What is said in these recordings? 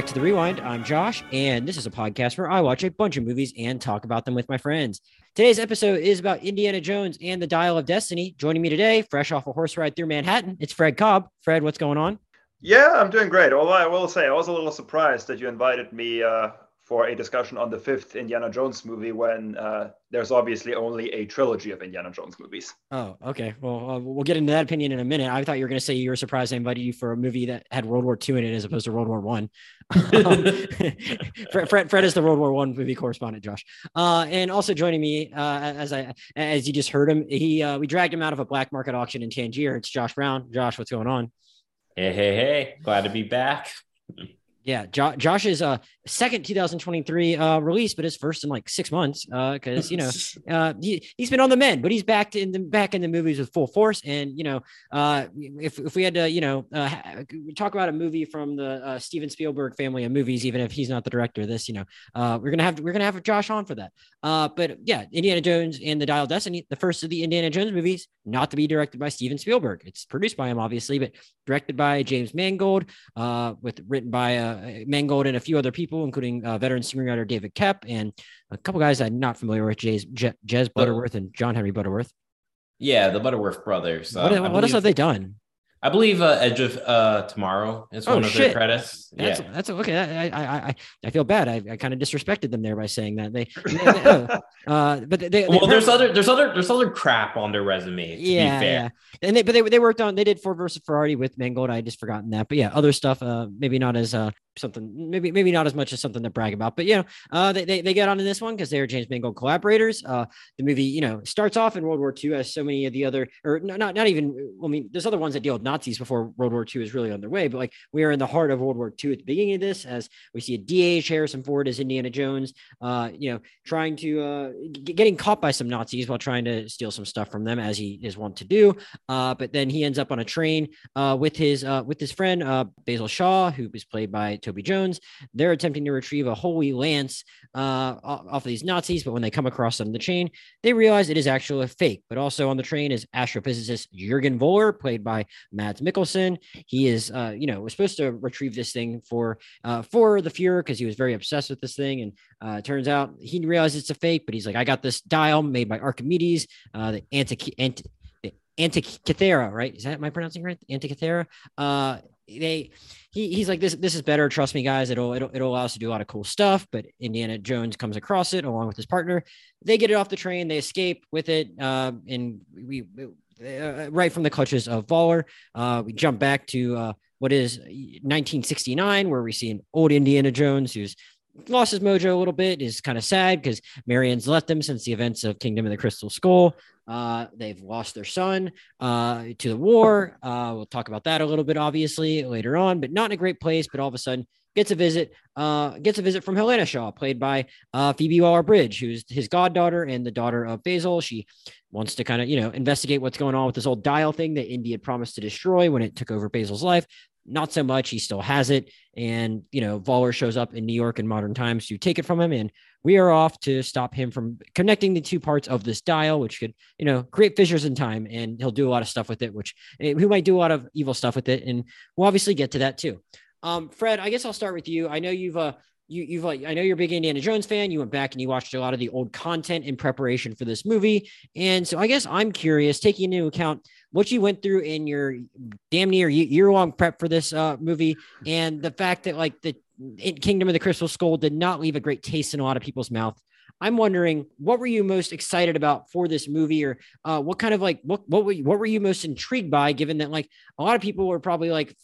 Back to The Rewind. I'm Josh, and this is a podcast where I watch a bunch of movies and talk about them with my friends. Today's episode is about Indiana Jones and the Dial of Destiny. Joining me today, fresh off a horse ride through Manhattan, it's Fred Kolb. Fred, what's going on? Yeah, I'm doing great. Although I will say, I was a little surprised that you invited me uh, for a discussion on the fifth Indiana Jones movie when uh, there's obviously only a trilogy of Indiana Jones movies. Oh, okay. Well, uh, we'll get into that opinion in a minute. I thought you were going to say you were surprised I invited you for a movie that had World War II in it as opposed to World War One. um, Fred, Fred, Fred, is the World War One movie correspondent, Josh. Uh, and also joining me, uh, as I as you just heard him, he uh, we dragged him out of a black market auction in Tangier. It's Josh Brown. Josh, what's going on? Hey, hey, hey! Glad to be back. Yeah, jo- Josh's uh, second 2023 uh, release, but his first in like six months because uh, you know uh, he he's been on the men, but he's back in the back in the movies with full force. And you know, uh, if if we had to, you know, uh, talk about a movie from the uh, Steven Spielberg family of movies, even if he's not the director of this, you know, uh, we're gonna have we're gonna have Josh on for that. Uh, but yeah, Indiana Jones and the Dial Destiny, the first of the Indiana Jones movies, not to be directed by Steven Spielberg. It's produced by him, obviously, but directed by James Mangold, uh, with written by uh, Mangold and a few other people, including uh, veteran screenwriter David Koepp and a couple guys I'm not familiar with, Jez, Jez Butterworth and John Henry Butterworth. Yeah, the Butterworth brothers. What, um, what else have they done? I believe uh, Edge of uh, Tomorrow is oh, one of shit. their credits. That's, yeah, that's okay. I I I, I feel bad. I, I kind of disrespected them there by saying that they. they, they uh, but they, they, well, there's other there's other there's other crap on their resume. yeah, yeah. And they but they they worked on they did Ford versus Ferrari with Mangold. I just forgotten that. But yeah, other stuff. Uh, maybe not as uh something maybe maybe not as much as something to brag about but you know uh they, they, they get onto this one because they're james mangold collaborators. Uh the movie you know starts off in world war ii as so many of the other or not not even i mean there's other ones that deal with nazis before world war ii is really underway but like we are in the heart of world war ii at the beginning of this as we see a dh harrison ford as indiana jones uh you know trying to uh g- getting caught by some nazis while trying to steal some stuff from them as he is wont to do. Uh but then he ends up on a train uh with his with his friend basil shaw who is played by Jones. They're attempting to retrieve a holy lance uh, off of these Nazis, but when they come across on the chain, they realize it is actually a fake. But also on the train is astrophysicist Jurgen Voller, played by Mads Mikkelsen. He is, uh, you know, was supposed to retrieve this thing for uh, for the Fuhrer because he was very obsessed with this thing, and uh, turns out he realizes it's a fake. But he's like, I got this dial made by Archimedes, uh, the anti. anti Antikythera, right? Is that my pronouncing right? Antikythera. Uh, they he, he's like this this is better trust me guys it'll, it'll it'll allow us to do a lot of cool stuff but indiana jones comes across it along with his partner they get it off the train they escape with it uh, and we uh, right from the clutches of Voller. Uh, we jump back to uh, what is 1969, where we see an old Indiana Jones who's lost his mojo a little bit. Is kind of sad because Marion's left him since the events of Kingdom of the Crystal Skull. Uh, they've lost their son uh, to the war. Uh, we'll talk about that a little bit, obviously, later on, but not in a great place. But all of a sudden, gets a visit. Uh, gets a visit from Helena Shaw, played by uh, Phoebe Waller-Bridge, who's his goddaughter and the daughter of Basil. She wants to kind of you know investigate what's going on with this old dial thing that Indy had promised to destroy when it took over Basil's life. Not so much. He still has it, and you know, Voller shows up in New York in modern times to take it from him, and we are off to stop him from connecting the two parts of this dial, which could, you know, create fissures in time. And he'll do a lot of stuff with it, which he might do a lot of evil stuff with it. And we'll obviously get to that too. Um, Fred, I guess I'll start with you. I know you've uh, you, you've I know you're a big Indiana Jones fan. You went back and you watched a lot of the old content in preparation for this movie, and so I guess I'm curious, taking into account what you went through in your damn near year long prep for this uh, movie, and the fact that like the Kingdom of the Crystal Skull did not leave a great taste in a lot of people's mouth. I'm wondering what were you most excited about for this movie, or uh, what kind of like what what were you, what were you most intrigued by? Given that like a lot of people were probably like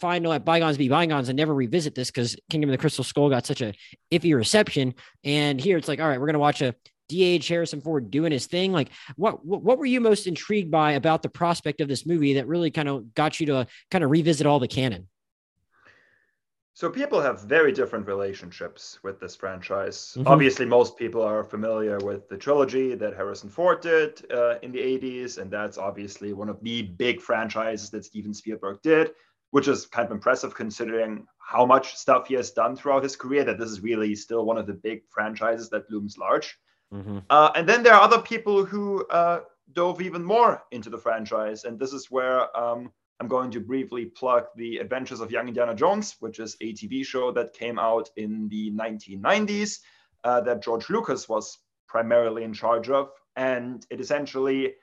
fine to let bygones be bygones and never revisit this because Kingdom of the Crystal Skull got such a iffy reception, and here it's like all right, we're gonna watch a DH Harrison Ford doing his thing. Like, what, what what were you most intrigued by about the prospect of this movie that really kind of got you to kind of revisit all the canon? So people have very different relationships with this franchise. Mm-hmm. Obviously, most people are familiar with the trilogy that Harrison Ford did uh, in the 80s, and that's obviously one of the big franchises that Steven Spielberg did, which is kind of impressive considering how much stuff he has done throughout his career. That this is really still one of the big franchises that looms large. Mm-hmm. Uh, and then there are other people who uh, dove even more into the franchise, and this is where um, I'm going to briefly plug The Adventures of Young Indiana Jones, which is a TV show that came out in the 1990s uh, that George Lucas was primarily in charge of. And it essentially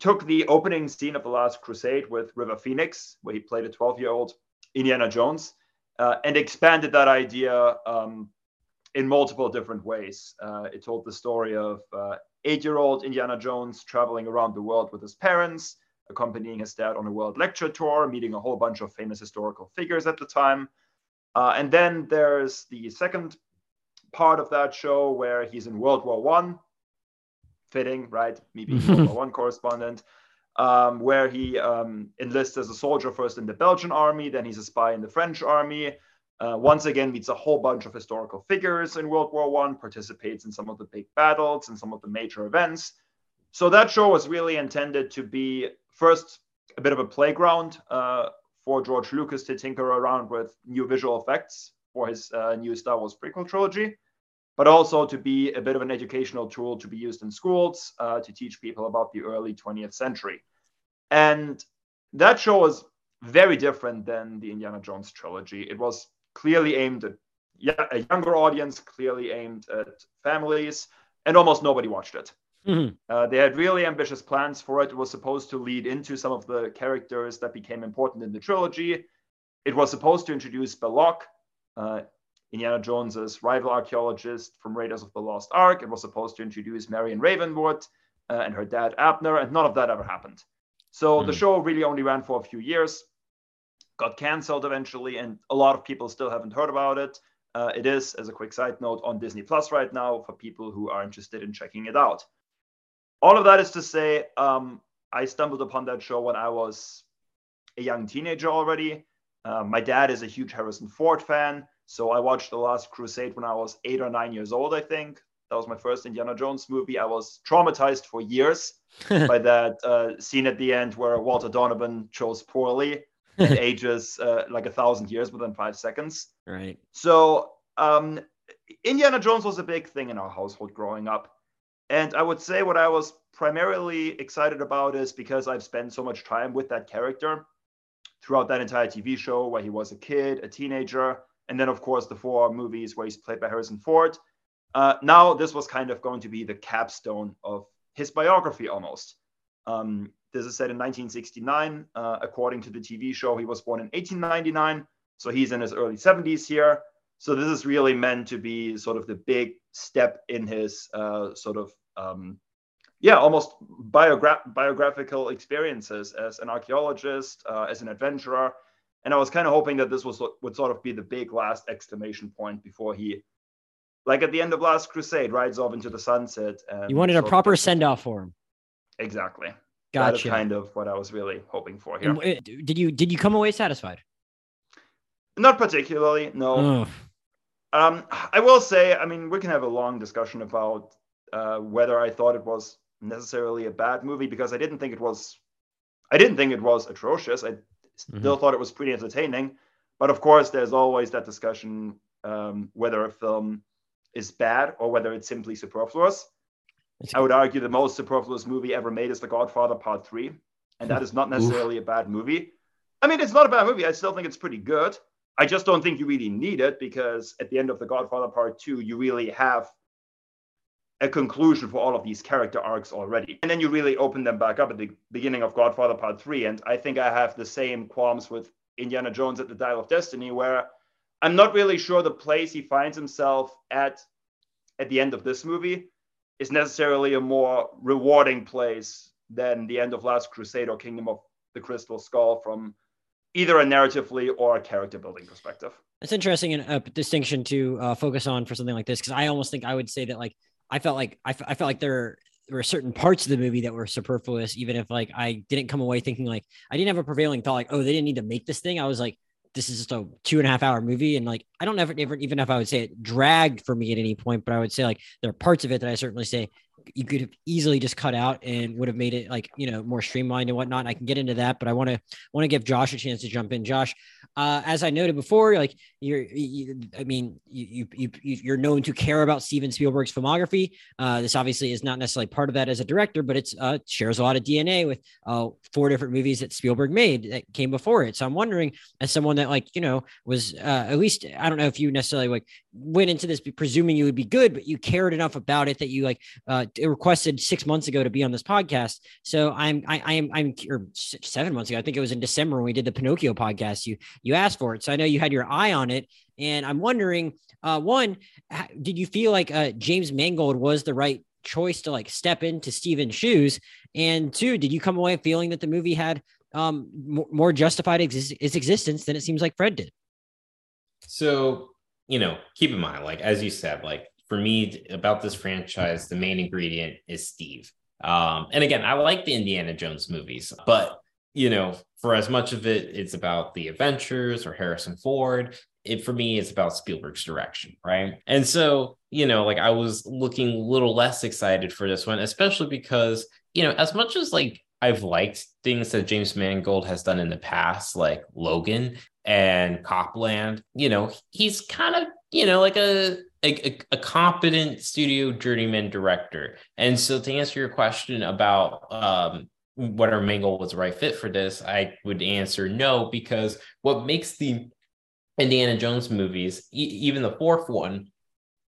took the opening scene of The Last Crusade with River Phoenix, where he played a 12 year old Indiana Jones, uh, and expanded that idea um, in multiple different ways. Uh, it told the story of uh, eight year old Indiana Jones traveling around the world with his parents, accompanying his dad on a world lecture tour, meeting a whole bunch of famous historical figures at the time. Uh, and then there's the second part of that show where he's in World War One, fitting, right? Me being World War One correspondent, um, where he um, enlists as a soldier first in the Belgian army, then he's a spy in the French army. Uh, once again, meets a whole bunch of historical figures in World War One, participates in some of the big battles and some of the major events. So that show was really intended to be first a bit of a playground uh, for George Lucas to tinker around with new visual effects for his uh, new Star Wars prequel trilogy, but also to be a bit of an educational tool to be used in schools uh, to teach people about the early 20th century. And that show was very different than the Indiana Jones trilogy. It was clearly aimed at a younger audience, clearly aimed at families, and almost nobody watched it. Mm-hmm. Uh, they had really ambitious plans for it. It was supposed to lead into some of the characters that became important in the trilogy. It was supposed to introduce Belloq, uh, Indiana Jones's rival archaeologist from Raiders of the Lost Ark. It was supposed to introduce Marion Ravenwood uh, and her dad Abner, and none of that ever happened. So mm-hmm. the show really only ran for a few years got canceled eventually, and a lot of people still haven't heard about it. Uh, it is, as a quick side note, on Disney Plus right now for people who are interested in checking it out. All of that is to say, um, I stumbled upon that show when I was a young teenager already. Uh, my dad is a huge Harrison Ford fan, so I watched The Last Crusade when I was eight or nine years old, I think. That was my first Indiana Jones movie. I was traumatized for years by that uh, scene at the end where Walter Donovan chose poorly it ages uh, like a thousand years within five seconds. Right. So um, Indiana Jones was a big thing in our household growing up. And I would say what I was primarily excited about is because I've spent so much time with that character throughout that entire TV show where he was a kid, a teenager, and then, of course, the four movies where he's played by Harrison Ford. Uh, now, this was kind of going to be the capstone of his biography almost. Um, this is set in 1969. Uh, according to the TV show, he was born in 1899. So he's in his early 70s here. So this is really meant to be sort of the big step in his uh, sort of, um, yeah, almost biogra- biographical experiences as an archaeologist, uh, as an adventurer. And I was kind of hoping that this was would sort of be the big last exclamation point before he, like at the end of Last Crusade, rides off into the sunset. you wanted a proper send off for him. Exactly. Gotcha. That is kind of what I was really hoping for here. Did you did you come away satisfied? Not particularly, no. Um, I will say, I mean, we can have a long discussion about uh, whether I thought it was necessarily a bad movie because I didn't think it was. I didn't think it was atrocious. I still mm-hmm. thought it was pretty entertaining, but of course, there's always that discussion um, whether a film is bad or whether it's simply superfluous. I would argue the most superfluous movie ever made is The Godfather Part 3. And that is not necessarily a bad movie. I mean, it's not a bad movie. I still think it's pretty good. I just don't think you really need it because at the end of The Godfather Part 2, you really have a conclusion for all of these character arcs already. And then you really open them back up at the beginning of Godfather Part 3. And I think I have the same qualms with Indiana Jones at the Dial of Destiny, where I'm not really sure the place he finds himself at at the end of this movie is necessarily a more rewarding place than the end of Last Crusade or Kingdom of the Crystal Skull from either a narratively or a character building perspective. It's interesting and a distinction to uh, focus on for something like this because I almost think I would say that like I felt like I, f- I felt like there were certain parts of the movie that were superfluous, even if like I didn't come away thinking like I didn't have a prevailing thought like oh they didn't need to make this thing. I was like this is just a two and a half hour movie. And like, I don't ever, even if I would say it dragged for me at any point, but I would say like there are parts of it that I certainly say you could have easily just cut out and would have made it like you know more streamlined and whatnot. I can get into that, but I want to want to give Josh a chance to jump in. Josh, uh, as I noted before, like you're, you, I mean, you, you you you're known to care about Steven Spielberg's filmography. Uh, this obviously is not necessarily part of that as a director, but it's uh, shares a lot of DNA with uh, four different movies that Spielberg made that came before it. So I'm wondering, as someone that like you know was uh, at least I don't know if you necessarily like went into this presuming you would be good, but you cared enough about it that you like uh, requested six months ago to be on this podcast. So I'm I, I am I'm or seven months ago. I think it was in December when we did the Pinocchio podcast. You you asked for it, so I know you had your eye on it, and I'm wondering, uh, one, did you feel like uh, James Mangold was the right choice to like step into Steven's shoes? And two, did you come away feeling that the movie had um, more, more justified its existence than it seems like Fred did? So you know, keep in mind, like as you said, like for me about this franchise, the main ingredient is Steve. Um, and again, I like the Indiana Jones movies, but you know, for as much of it, it's about the adventures or Harrison Ford. It for me, it's about Spielberg's direction, right? And so, you know, like I was looking a little less excited for this one, especially because, you know, as much as like I've liked things that James Mangold has done in the past, like Logan and Copland. You know, he's kind of, you know, like a, a, a competent studio journeyman director. And so to answer your question about um, whether Mangold was the right fit for this, I would answer no, because what makes the Indiana Jones movies, e- even the fourth one,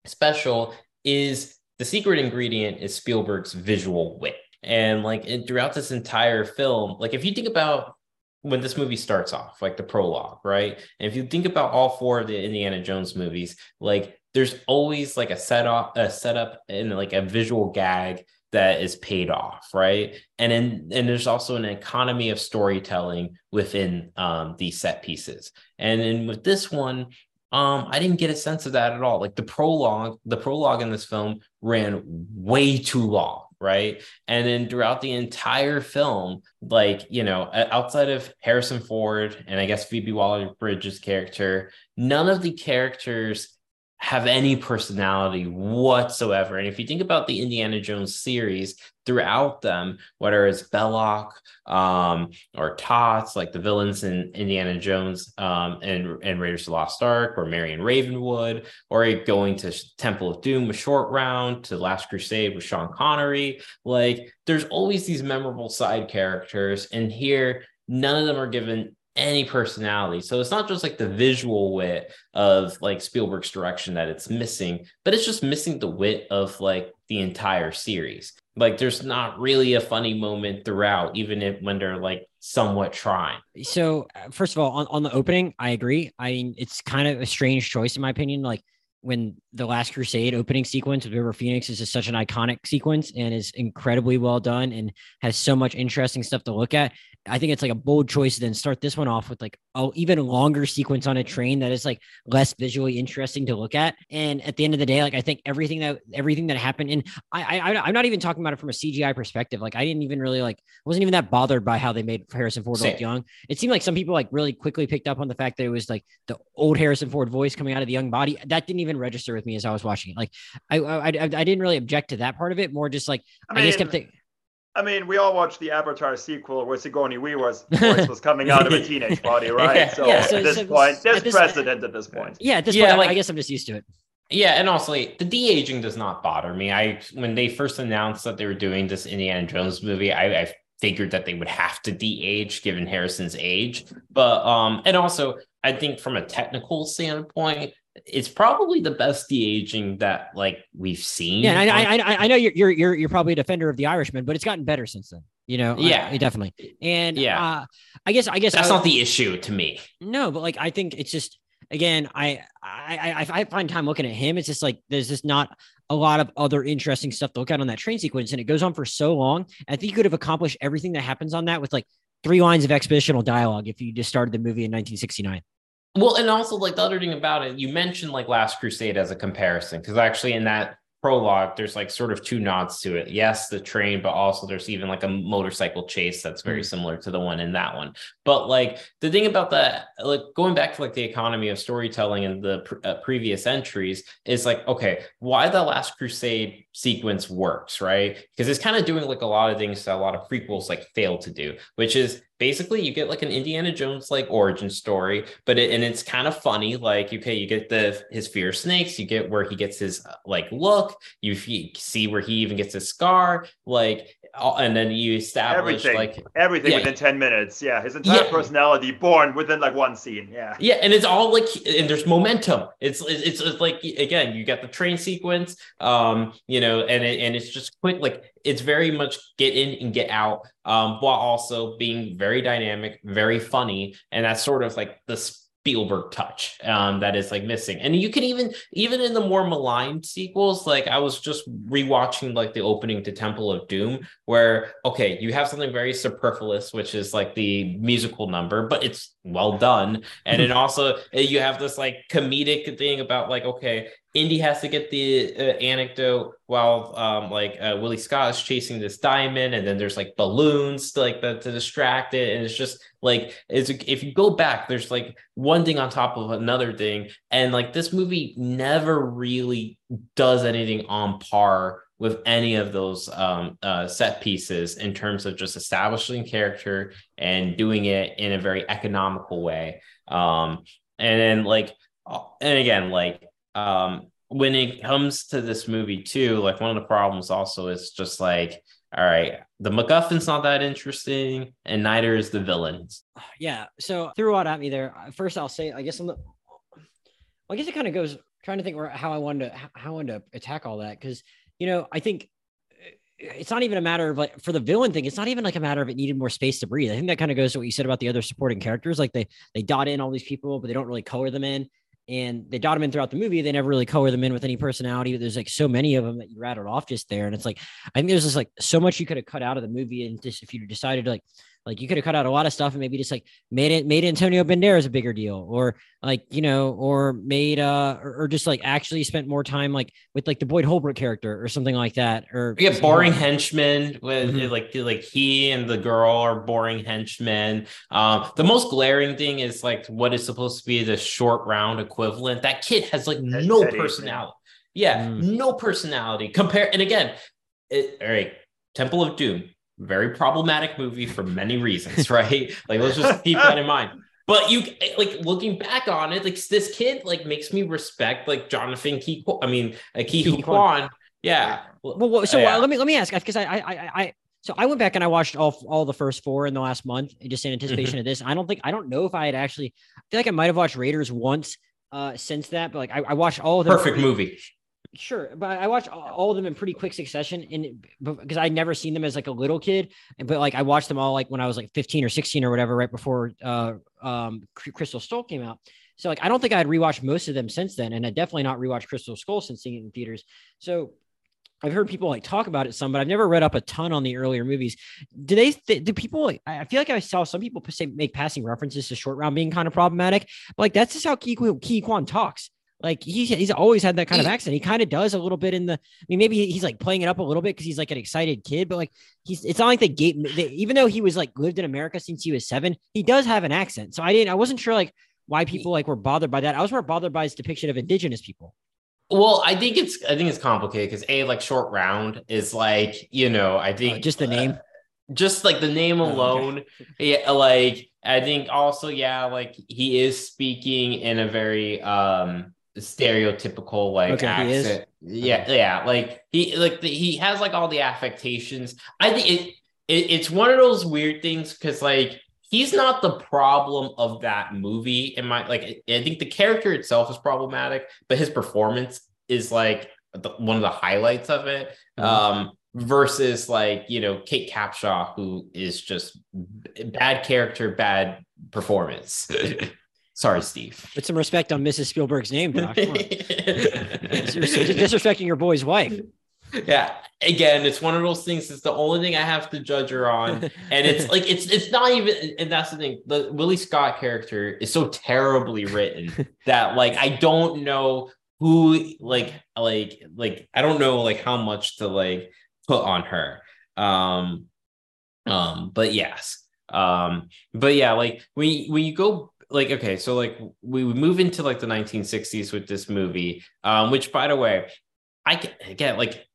special is the secret ingredient is Spielberg's visual wit. And like throughout this entire film, like if you think about when this movie starts off, like the prologue, right? And if you think about all four of the Indiana Jones movies, like there's always like a setup, a setup, and like a visual gag that is paid off, right? And then and there's also an economy of storytelling within um, these set pieces. And then with this one, um, I didn't get a sense of that at all. Like the prologue, the prologue in this film ran way too long right? And then throughout the entire film, like, you know, outside of Harrison Ford and I guess Phoebe Waller Bridge's character, none of the characters have any personality whatsoever. And if you think about the Indiana Jones series, throughout them, whether it's Belloq um, or Tots, like the villains in Indiana Jones um, and, and Raiders of the Lost Ark, or Marion Ravenwood, or going to Temple of Doom with Short Round, to Last Crusade with Sean Connery. Like, there's always these memorable side characters. And here, none of them are given any personality. So it's not just like the visual wit of like Spielberg's direction that it's missing, but it's just missing the wit of like the entire series. Like there's not really a funny moment throughout, even if when they're like somewhat trying. So uh, first of all, on, on the opening, I agree. I mean, it's kind of a strange choice in my opinion. Like when the last crusade opening sequence of river phoenix is just such an iconic sequence and is incredibly well done and has so much interesting stuff to look at I think it's like a bold choice to then start this one off with like a even longer sequence on a train that is like less visually interesting to look at. And at the end of the day, like I think everything that everything that happened, and I, I I'm not even talking about it from a CGI perspective. Like I didn't even really like wasn't even that bothered by how they made Harrison Ford look young. It seemed like some people like really quickly picked up on the fact that it was like the old Harrison Ford voice coming out of the young body. That didn't even register with me as I was watching it. Like I I, I, I didn't really object to that part of it. More just like I, mean, I just kept thinking I mean, we all watched the Avatar sequel where Sigourney Weaver's voice was coming out of a teenage body, right? yeah. So, yeah, so, at this so, point, there's this, precedent at this point. Yeah, at this yeah, point, like, I guess I'm just used to it. Yeah, and also like, the de aging does not bother me. I when they first announced that they were doing this Indiana Jones movie, I, I figured that they would have to de age given Harrison's age. But um, and also I think from a technical standpoint, it's probably the best de-aging that like we've seen. Yeah, I, I, I know you're you're you're you're probably a defender of the Irishman, but it's gotten better since then. You know, yeah, I, definitely. And yeah, uh, I guess I guess that's I, not the issue to me. No, but like I think it's just again, I I I, I find time looking at him. It's just like there's just not a lot of other interesting stuff to look at on that train sequence, and it goes on for so long. I think you could have accomplished everything that happens on that with like three lines of expositional dialogue if you just started the movie in 1969. Well, and also like the other thing about it, you mentioned like Last Crusade as a comparison, because actually in that prologue, there's like sort of two nods to it. Yes, the train, but also there's even like a motorcycle chase that's very mm. similar to the one in that one. But like the thing about that, like going back to like the economy of storytelling and the uh, previous entries is like, okay, why the Last Crusade sequence works, right? Because it's kind of doing like a lot of things that a lot of prequels like fail to do, which is basically you get like an Indiana Jones like origin story, but it, and it's kind of funny. Like, okay, you get the his fear of snakes, you get where he gets his uh, like look, you see where he even gets his scar, like and then you establish everything, like everything yeah. within 10 minutes. Yeah his entire yeah. personality born within like one scene. Yeah. Yeah and it's all like and there's momentum. It's it's, it's like again you got the train sequence um you know and it, and it's just quick like it's very much get in and get out um while also being very dynamic very funny and that's sort of like the Spielberg touch um, that is like missing. And you can even even in the more maligned sequels, like I was just rewatching like the opening to Temple of Doom, where okay, you have something very superfluous, which is like the musical number, but it's well done. And it also eh, you have this like comedic thing about like okay, Indy has to get the uh, anecdote while um, like uh, Willie Scott is chasing this diamond, and then there's like balloons to, like the, to distract it, and it's just like it's if you go back, there's like one thing on top of another thing, and like this movie never really does anything on par with any of those um, uh, set pieces in terms of just establishing character and doing it in a very economical way. Um, and then like, and again, like um, when it comes to this movie too, like one of the problems also is just like, all right, the MacGuffin's not that interesting, and neither is the villains. Yeah. So threw out at me there. Uh, first, I'll say, I guess I'm the. Well, I guess it kind of goes trying to think how I wanted to how I wanted to attack all that because you know I think uh, it's not even a matter of like for the villain thing. It's not even like a matter of it needed more space to breathe. I think that kind of goes to what you said about the other supporting characters. Like they they dot in all these people, but they don't really color them in and they dot them in throughout the movie. They never really color them in with any personality. There's like so many of them that you rattled off just there, and it's like I think there's just like so much you could have cut out of the movie, and just if you decided to like like you could have cut out a lot of stuff and maybe just like made it made Antonio Banderas a bigger deal, or like you know, or made uh or, or just like actually spent more time like with like the Boyd Holbrook character or something like that. Or yeah, boring henchmen with mm-hmm. like like he and the girl are boring henchmen. Um, the most glaring thing is like what is supposed to be the short round equivalent. That kid has like no personality. Yeah, mm. no personality. Compare and again, it, all right, Temple of Doom very problematic movie for many reasons, right? like let's just keep that in mind. But you like looking back on it, like this kid like makes me respect like Jonathan Ke. I mean, uh, Ke Quan. Yeah. Well, well so yeah. Uh, let me let me ask because I, I I I so I went back and I watched all all the first four in the last month just in anticipation mm-hmm. of this. I don't think I don't know if I had actually I feel like I might have watched Raiders once uh since that, but like I, I watched all of them. Perfect movie. Sure, but I watched all of them in pretty quick succession, and because I'd never seen them as like a little kid, but like I watched them all like when I was like 15 or 16 or whatever, right before uh, um, Crystal Skull came out. So like I don't think I'd rewatched most of them since then, and I definitely not rewatched Crystal Skull since seeing it in theaters. So I've heard people like talk about it some, but I've never read up a ton on the earlier movies. Do they? Th- do people? Like, I feel like I saw some people say make passing references to Short Round being kind of problematic, but like that's just how Ke Quan talks. Like he's he's always had that kind of accent. He kind of does a little bit in the. I mean, maybe he's like playing it up a little bit because he's like an excited kid, but like he's. It's not like the gate. Even though he was like lived in America since he was seven, he does have an accent. So I didn't. I wasn't sure like why people like were bothered by that. I was more bothered by his depiction of indigenous people. Well, I think it's I think it's complicated because a like short round is like you know I think uh, just the name, uh, just like the name alone, oh, okay. yeah. Like I think also yeah, like he is speaking in a very um stereotypical like okay, accent. Yeah, okay. yeah, like he like the, he has like all the affectations. I think it, it it's one of those weird things because like he's not the problem of that movie. In my like, I think the character itself is problematic, but his performance is like the, one of the highlights of it. Mm-hmm. Um, versus like you know Kate Capshaw, who is just bad character, bad performance. Sorry, Steve. Put some respect on Mrs. Spielberg's name, Doc. disrespecting your boy's wife. Yeah. Again, it's one of those things. It's the only thing I have to judge her on, and it's like it's it's not even. And that's the thing. The Willie Scott character is so terribly written that like I don't know who like like like I don't know like how much to like put on her. Um um but yes. Um but yeah, like when you, when you go like okay, so like we move into like the 1960s with this movie, um which by the way, I get, get like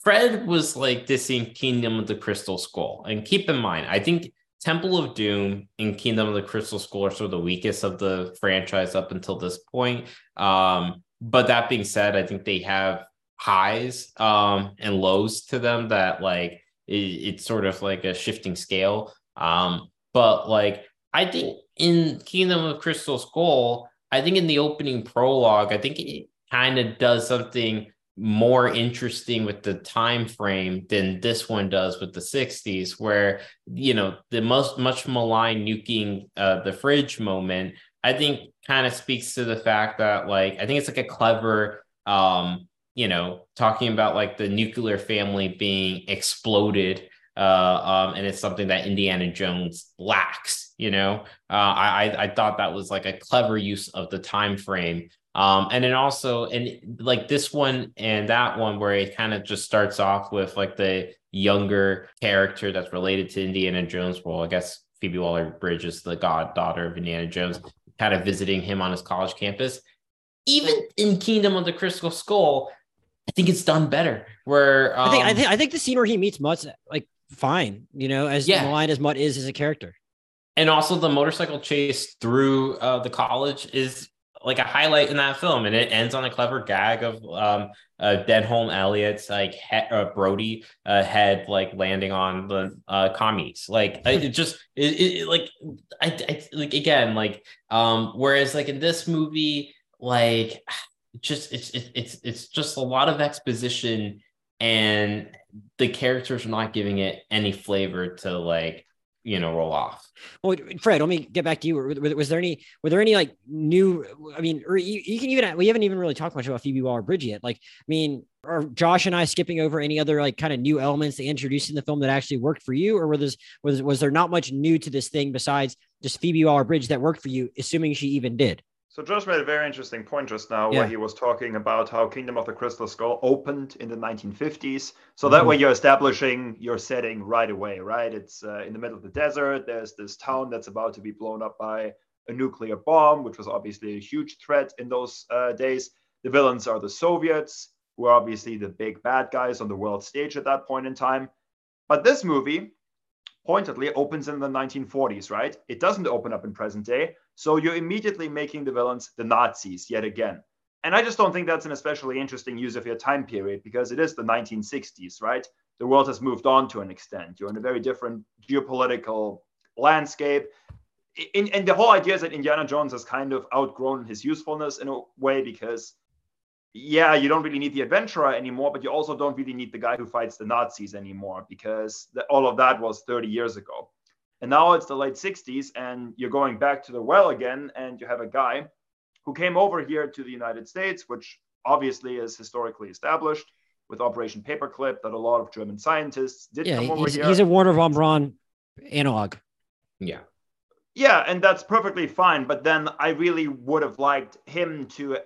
Fred was like this in Kingdom of the Crystal Skull. And keep in mind, I think Temple of Doom and Kingdom of the Crystal Skull are sort of the weakest of the franchise up until this point. Um, but that being said, I think they have highs um, and lows to them that like it, it's sort of like a shifting scale. Um, but like I think in Kingdom of Crystal Skull, I think in the opening prologue, I think it kind of does something more interesting with the time frame than this one does with the 60s where you know the most much maligned nuking uh, the fridge moment i think kind of speaks to the fact that like i think it's like a clever um you know talking about like the nuclear family being exploded uh um and it's something that indiana jones lacks you know uh i i thought that was like a clever use of the time frame um, and then also, and like this one and that one, where it kind of just starts off with like the younger character that's related to Indiana Jones. Well, I guess Phoebe Waller Bridge is the goddaughter of Indiana Jones, kind of visiting him on his college campus. Even in Kingdom of the Crystal Skull, I think it's done better. Where um, I think I think I think the scene where he meets Mutt's like fine, you know, as yeah. maligned as Mutt is as a character. And also the motorcycle chase through uh, the college is like a highlight in that film, and it ends on a clever gag of um, uh, Denholm Elliott's like he- uh, Brody uh, head like landing on the uh, commies. Like it just it, it like I, I like again like um whereas like in this movie like just it's it's it's just a lot of exposition and the characters are not giving it any flavor to like you know roll off. Well, Fred, let me get back to you. Was there any were there any like new? I mean, or you, you can even we haven't even really talked much about Phoebe Waller Bridge yet. Like, I mean, are Josh and I skipping over any other like kind of new elements they introduced in the film that actually worked for you, or was was was there not much new to this thing besides just Phoebe Waller Bridge that worked for you, assuming she even did? So Josh made a very interesting point just now yeah. where he was talking about how Kingdom of the Crystal Skull opened in the 1950s. So mm-hmm. that way you're establishing your setting right away, right? It's uh, in the middle of the desert. There's this town that's about to be blown up by a nuclear bomb, which was obviously a huge threat in those uh, days. The villains are the Soviets, who are obviously the big bad guys on the world stage at that point in time. But this movie pointedly opens in the 1940s, right? It doesn't open up in present day. So you're immediately making the villains the Nazis yet again. And I just don't think that's an especially interesting use of your time period because it is the 1960s, right? The world has moved on to an extent. You're in a very different geopolitical landscape. In, and the whole idea is that Indiana Jones has kind of outgrown his usefulness in a way because yeah, you don't really need the adventurer anymore, but you also don't really need the guy who fights the Nazis anymore because the, all of that was 30 years ago. And now it's the late 60s, and you're going back to the well again, and you have a guy who came over here to the United States, which obviously is historically established with Operation Paperclip that a lot of German scientists did yeah, come over he's, here. He's a Wernher von Braun analog. Yeah. Yeah, and that's perfectly fine. But then I really would have liked him to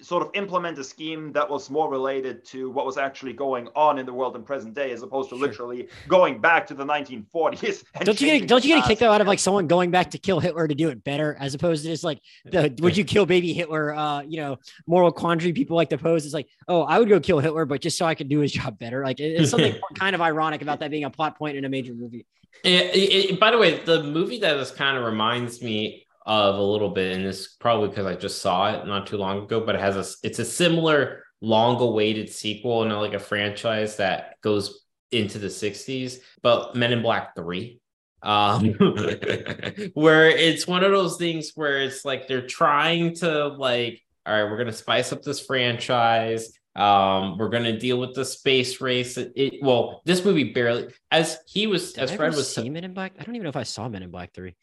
sort of implement a scheme that was more related to what was actually going on in the world in present day, as opposed to sure. literally going back to the 1940s. don't you get don't you get a kick though out of like someone going back to kill Hitler to do it better, as opposed to just like the would you kill baby Hitler? Uh, you know, moral quandary people like to pose It's like, oh, I would go kill Hitler, but just so I could do his job better. Like it's something kind of ironic about that being a plot point in a major movie. It, it, by the way, the movie that this kind of reminds me of a little bit, and it's probably because I just saw it not too long ago, but it has a it's a similar long-awaited sequel, and like a franchise that goes into the 60s, but Men in Black 3. Um, where it's one of those things where it's like they're trying to like, all right, we're gonna spice up this franchise. Um, we're gonna deal with the space race. It, it well, this movie barely as he was Did as Fred was see Men in Black. I don't even know if I saw Men in Black three.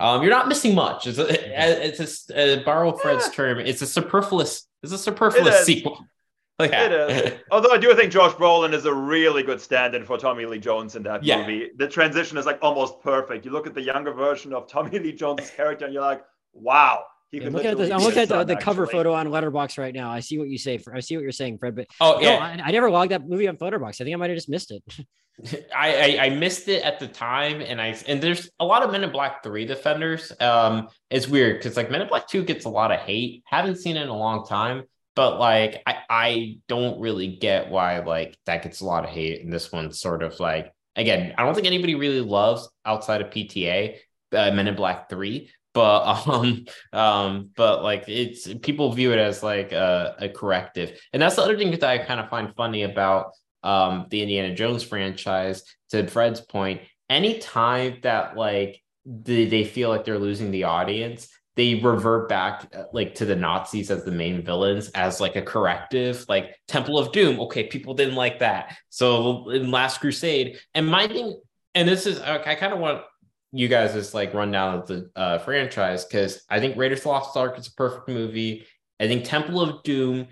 Um, you're not missing much. It's a, it's a uh, borrow Fred's yeah. term. It's a superfluous. It's a superfluous it sequel. Yeah. It is. Although I do think Josh Brolin is a really good stand-in for Tommy Lee Jones in that yeah. movie. The transition is like almost perfect. You look at the younger version of Tommy Lee Jones' character, and you're like, wow, Yeah, I'm looking at this. I'm looking at the, the cover photo on Letterboxd right now. I see what you say. I see what you're saying, Fred. But oh yeah, no, I, I, never logged that movie on Letterboxd. I think I might have just missed it. I, I, I missed it at the time, and I and there's a lot of Men in Black Three defenders. Um, it's weird because like Men in Black Two gets a lot of hate. Haven't seen it in a long time, but like I I don't really get why like that gets a lot of hate, and this one's sort of like again I don't think anybody really loves outside of PTA uh, Men in Black Three, but um um but like it's people view it as like a, a corrective. And that's the other thing that i kind of find funny about um the indiana jones franchise to fred's point anytime that like the, they feel like they're losing the audience they revert back uh, like to the nazis as the main villains as like a corrective like temple of doom. Okay people didn't like that. So in last crusade and my thing and this is i kind of want you guys just like rundown of the uh, franchise because I think Raiders of the Lost Ark is a perfect movie. I think Temple of Doom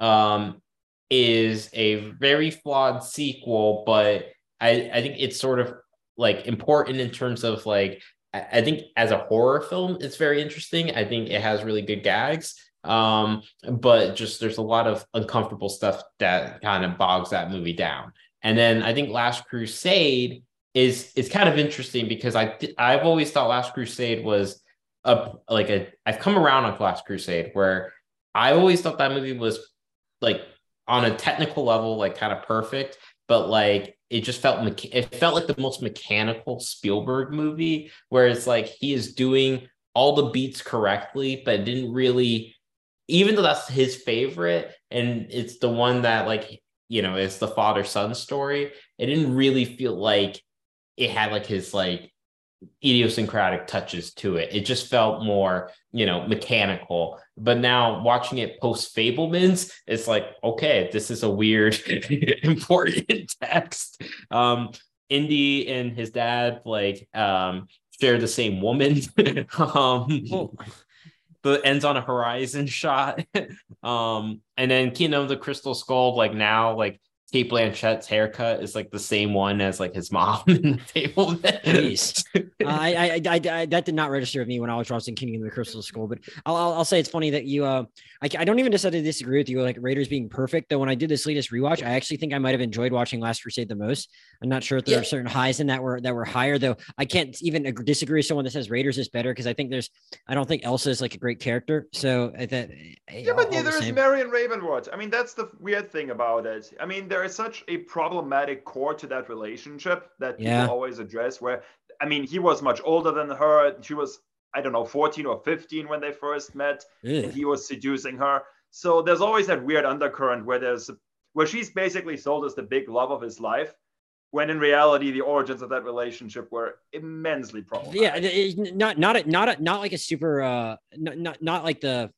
um, is a very flawed sequel, but I, I think it's sort of like important in terms of like I, I think as a horror film, it's very interesting. I think it has really good gags. Um, but just there's a lot of uncomfortable stuff that kind of bogs that movie down. And then I think Last Crusade is is kind of interesting because I I've always thought Last Crusade was a like a I've come around on Last Crusade where I always thought that movie was like on a technical level like kind of perfect but like it just felt mecha- it felt like the most mechanical Spielberg movie where it's like he is doing all the beats correctly but didn't really even though that's his favorite and it's the one that like you know it's the father son story it didn't really feel like it had like his like idiosyncratic touches to it. It just felt more, you know, mechanical. But now watching it post Fabelmans, it's like, okay, this is a weird, important text. Um, Indy and his dad like um share the same woman. um oh. the ends on a horizon shot. um, and then Kingdom of the Crystal Skull, like now, like Cate Blanchett's haircut is like the same one as like his mom in the table. Jeez. uh, I, I, I, I, that did not register with me when I was watching King of the Crystal Skull, but I'll, I'll, I'll, say it's funny that you, uh, I, I don't even necessarily disagree with you, like Raiders being perfect. Though when I did this latest rewatch, I actually think I might have enjoyed watching Last Crusade the most. I'm not sure if there yeah. are certain highs in that were that were higher, though. I can't even disagree with someone that says Raiders is better because I think there's, I don't think Elsa is like a great character. So that yeah, but neither is Marion Ravenwood. I mean, that's the weird thing about it. I mean, there is such a problematic core to that relationship that yeah. people always address. Where I mean, he was much older than her. She was I don't know 14 or 15 when they first met, and he was seducing her. So there's always that weird undercurrent where there's where she's basically sold as the big love of his life, when in reality the origins of that relationship were immensely problematic. Yeah, not not a, not a, not like a super uh not not, not like the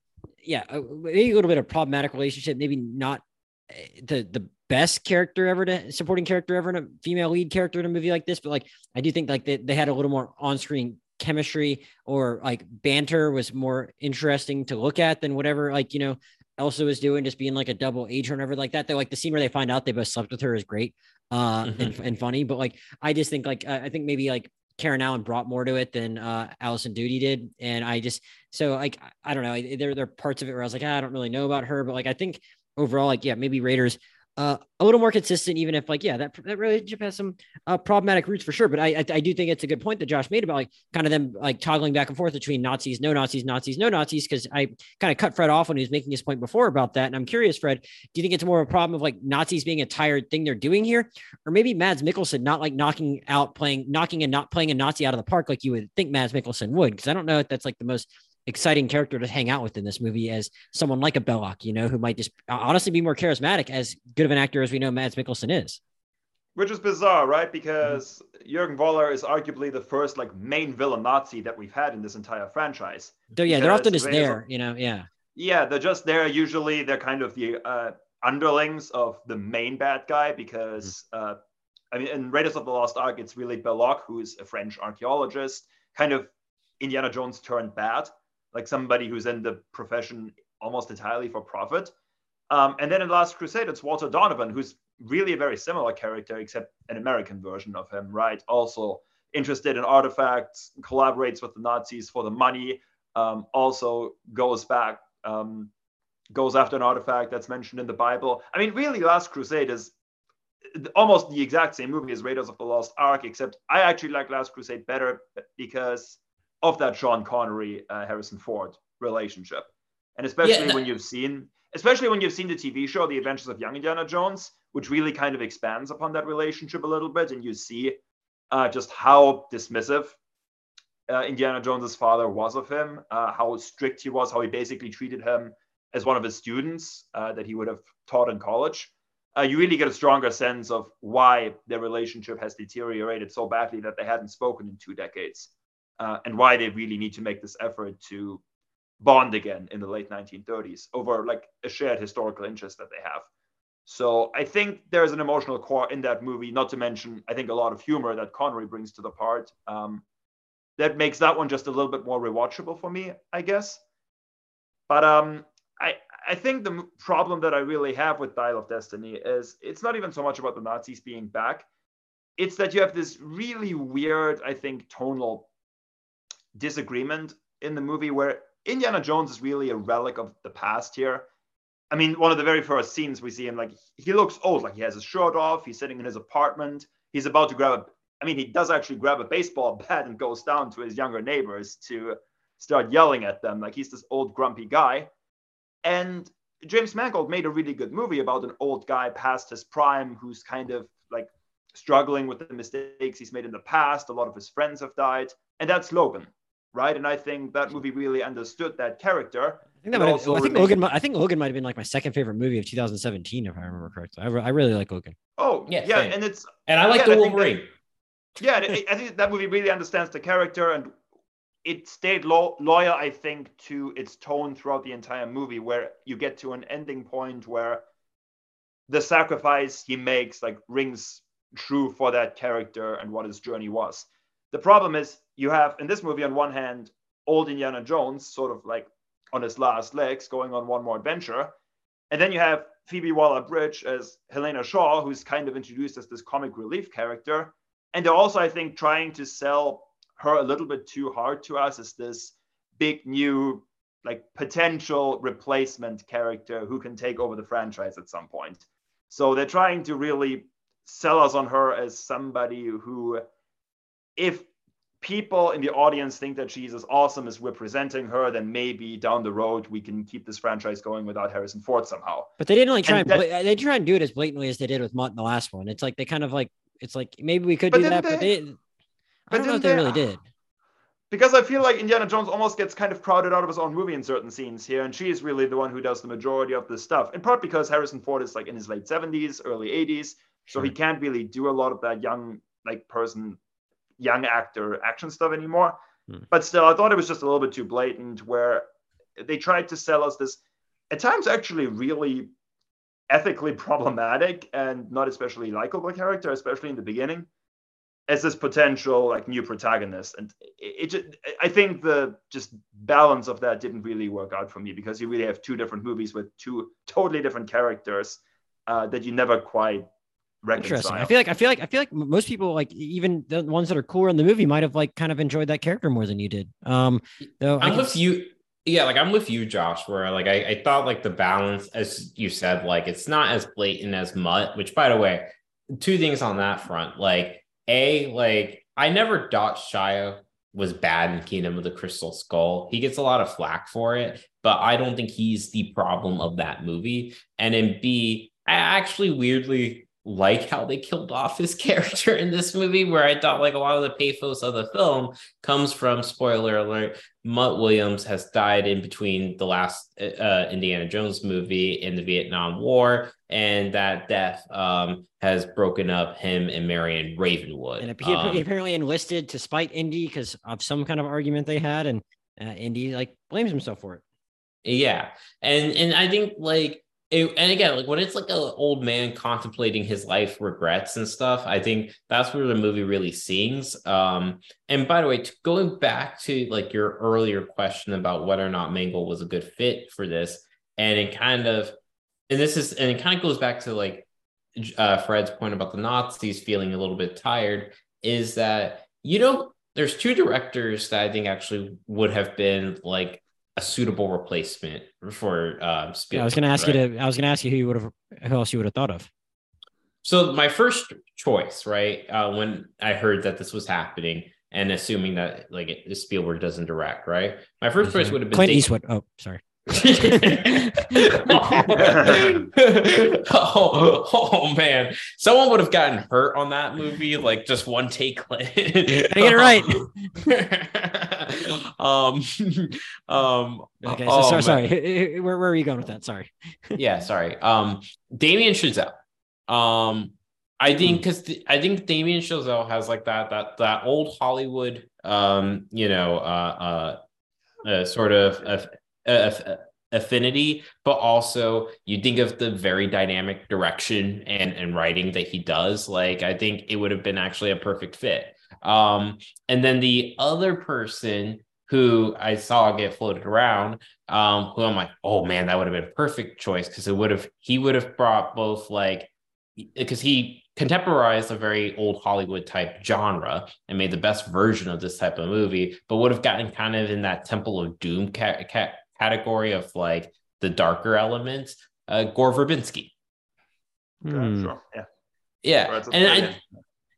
yeah maybe a little bit of problematic relationship, maybe not the the best character ever to supporting character ever in a female lead character in a movie like this, but like I do think like they, they had a little more on screen chemistry or like banter was more interesting to look at than whatever like you know Elsa was doing, just being like a double agent or whatever like that. They're like the scene where they find out they both slept with her is great uh, mm-hmm. and, and funny. But like, I just think like, I think maybe like Karen Allen brought more to it than uh, Alison Doody did. And I just, so like, I don't know, there, there are parts of it where I was like, ah, I don't really know about her, but like, I think overall, like, yeah, maybe Raiders uh, a little more consistent, even if like, yeah, that, that relationship has some uh, problematic roots for sure. But I, I, I do think it's a good point that Josh made about like kind of them like toggling back and forth between Nazis, no Nazis, Nazis, no Nazis. Cause I kind of cut Fred off when he was making his point before about that. And I'm curious, Fred, do you think it's more of a problem of like Nazis being a tired thing they're doing here? Or maybe Mads Mikkelsen not like knocking out playing, knocking and not playing a Nazi out of the park like you would think Mads Mikkelsen would? Cause I don't know if that's like the most exciting character to hang out with in this movie as someone like a Belloq, you know, who might just honestly be more charismatic as good of an actor as we know Mads Mikkelsen is. Which is bizarre, right? Because mm-hmm. Jürgen Voller is arguably the first like main villain Nazi that we've had in this entire franchise. So yeah, they're often just there, you know, yeah. Yeah, they're just there. Usually they're kind of the uh, underlings of the main bad guy because mm-hmm. uh, I mean, in Raiders of the Lost Ark, it's really Belloq, who's a French archaeologist, kind of Indiana Jones turned bad like somebody who's in the profession almost entirely for profit. Um, and then in Last Crusade, it's Walter Donovan, who's really a very similar character, except an American version of him, right? Also interested in artifacts, collaborates with the Nazis for the money, um, also goes back, um, goes after an artifact that's mentioned in the Bible. I mean, really, Last Crusade is almost the exact same movie as Raiders of the Lost Ark, except I actually like Last Crusade better because of that Sean Connery uh, Harrison Ford relationship, and especially yeah, that- when you've seen, especially when you've seen the TV show The Adventures of Young Indiana Jones, which really kind of expands upon that relationship a little bit, and you see uh, just how dismissive uh, Indiana Jones's father was of him, uh, how strict he was, how he basically treated him as one of his students uh, that he would have taught in college. Uh, you really get a stronger sense of why their relationship has deteriorated so badly that they hadn't spoken in two decades, uh, and why they really need to make this effort to bond again in the late 1930s over like a shared historical interest that they have. So I think there's an emotional core in that movie, not to mention I think a lot of humor that Connery brings to the part. Um, that makes that one just a little bit more rewatchable for me, I guess. But um, I I think the problem that I really have with Dial of Destiny is it's not even so much about the Nazis being back. It's that you have this really weird, I think, tonal disagreement in the movie where Indiana Jones is really a relic of the past here. I mean, one of the very first scenes we see him, like, he looks old, like he has his shirt off, he's sitting in his apartment, he's about to grab a, I mean, he does actually grab a baseball bat and goes down to his younger neighbors to start yelling at them. Like, he's this old, grumpy guy. And James Mangold made a really good movie about an old guy past his prime who's kind of like struggling with the mistakes he's made in the past. A lot of his friends have died. And that's Logan, right? And I think that movie really understood that character. I think, that might have, I think Logan. I think Logan might have been like my second favorite movie of 2017, if I remember correctly. I, I really like Logan. Oh yeah, yeah, and it's and I like yeah, the Wolverine. That, yeah, I think that movie really understands the character and it stayed lo- loyal, I think, to its tone throughout the entire movie, where you get to an ending point where the sacrifice he makes like rings true for that character and what his journey was. The problem is you have in this movie on one hand old Indiana Jones sort of like on his last legs going on one more adventure, and then you have Phoebe Waller-Bridge as Helena Shaw, who's kind of introduced as this comic relief character, and they're also I think trying to sell her a little bit too hard to us as this big new like potential replacement character who can take over the franchise at some point. So they're trying to really sell us on her as somebody who, if people in the audience think that she's as awesome as we're presenting her, then maybe down the road we can keep this franchise going without Harrison Ford somehow. But they didn't like try and, and they try and do it as blatantly as they did with Mutt in the last one. It's like they kind of like it's like maybe we could do that, they, but they I don't know if they, they really did. Because I feel like Indiana Jones almost gets kind of crowded out of his own movie in certain scenes here, and she is really the one who does the majority of this stuff. In part because Harrison Ford is like in his late 70s, early 80s, so he can't really do a lot of that young like person, young actor action stuff anymore. Hmm. But still, I thought it was just a little bit too blatant where they tried to sell us this at times actually really ethically problematic and not especially likable character, especially in the beginning as this potential like new protagonist and it, it, i think the just balance of that didn't really work out for me because you really have two different movies with two totally different characters uh, that you never quite reconcile. Interesting. I feel like I feel like I feel like most people like even the ones that are cooler in the movie might have like kind of enjoyed that character more than you did. Um, though I'm with you. Yeah, like I'm with you, Josh. Where like I, I thought like the balance, as you said, like it's not as blatant as Mutt. Which, by the way, two things on that front. Like a, like, I never thought Shia was bad in Kingdom of the Crystal Skull. He gets a lot of flack for it, but I don't think he's the problem of that movie. And in B, I actually weirdly like how they killed off his character in this movie, where I thought like a lot of the pathos of the film comes from spoiler alert. Mutt Williams has died in between the last uh, Indiana Jones movie and the Vietnam War, and that death um, has broken up him and Marion Ravenwood. And he um, apparently enlisted to spite Indy because of some kind of argument they had, and uh, Indy like blames himself for it. Yeah, and and I think like it, and again, like when it's like an old man contemplating his life regrets and stuff, I think that's where the movie really sings. Um, and by the way, going back to like your earlier question about whether or not Mangold was a good fit for this, and it kind of, and this is, and it kind of goes back to like uh, Fred's point about the Nazis feeling a little bit tired, is that you don't there's two directors that I think actually would have been like a suitable replacement for um, Spielberg. Yeah, I was going to ask right? you to. I was going to ask you who you would have, who else you would have thought of. So my first choice, right, uh, when I heard that this was happening, and assuming that like Spielberg doesn't direct, right, my 1st choice would have been Clint Dave- Eastwood. Oh, sorry. oh, oh, man, someone would have gotten hurt on that movie, like just one take. I get it right. um, um. Okay, so oh, sorry, sorry. Where, where are you going with that? Sorry. yeah, sorry. Um, Damien Chazelle. Um, I think because th- I think Damien Chazelle has like that that that old Hollywood, um, you know, uh, uh, uh sort of. Uh, affinity, but also you think of the very dynamic direction and, and writing that he does. Like, I think it would have been actually a perfect fit. Um, and then the other person who I saw get floated around, um, who I'm like, oh man, that would have been a perfect choice because it would have he would have brought both like because he contemporized a very old Hollywood type genre and made the best version of this type of movie, but would have gotten kind of in that Temple of Doom ca- ca- category of like the darker elements, uh, Gore Verbinski. Hmm. Sure. Yeah. Yeah. And I,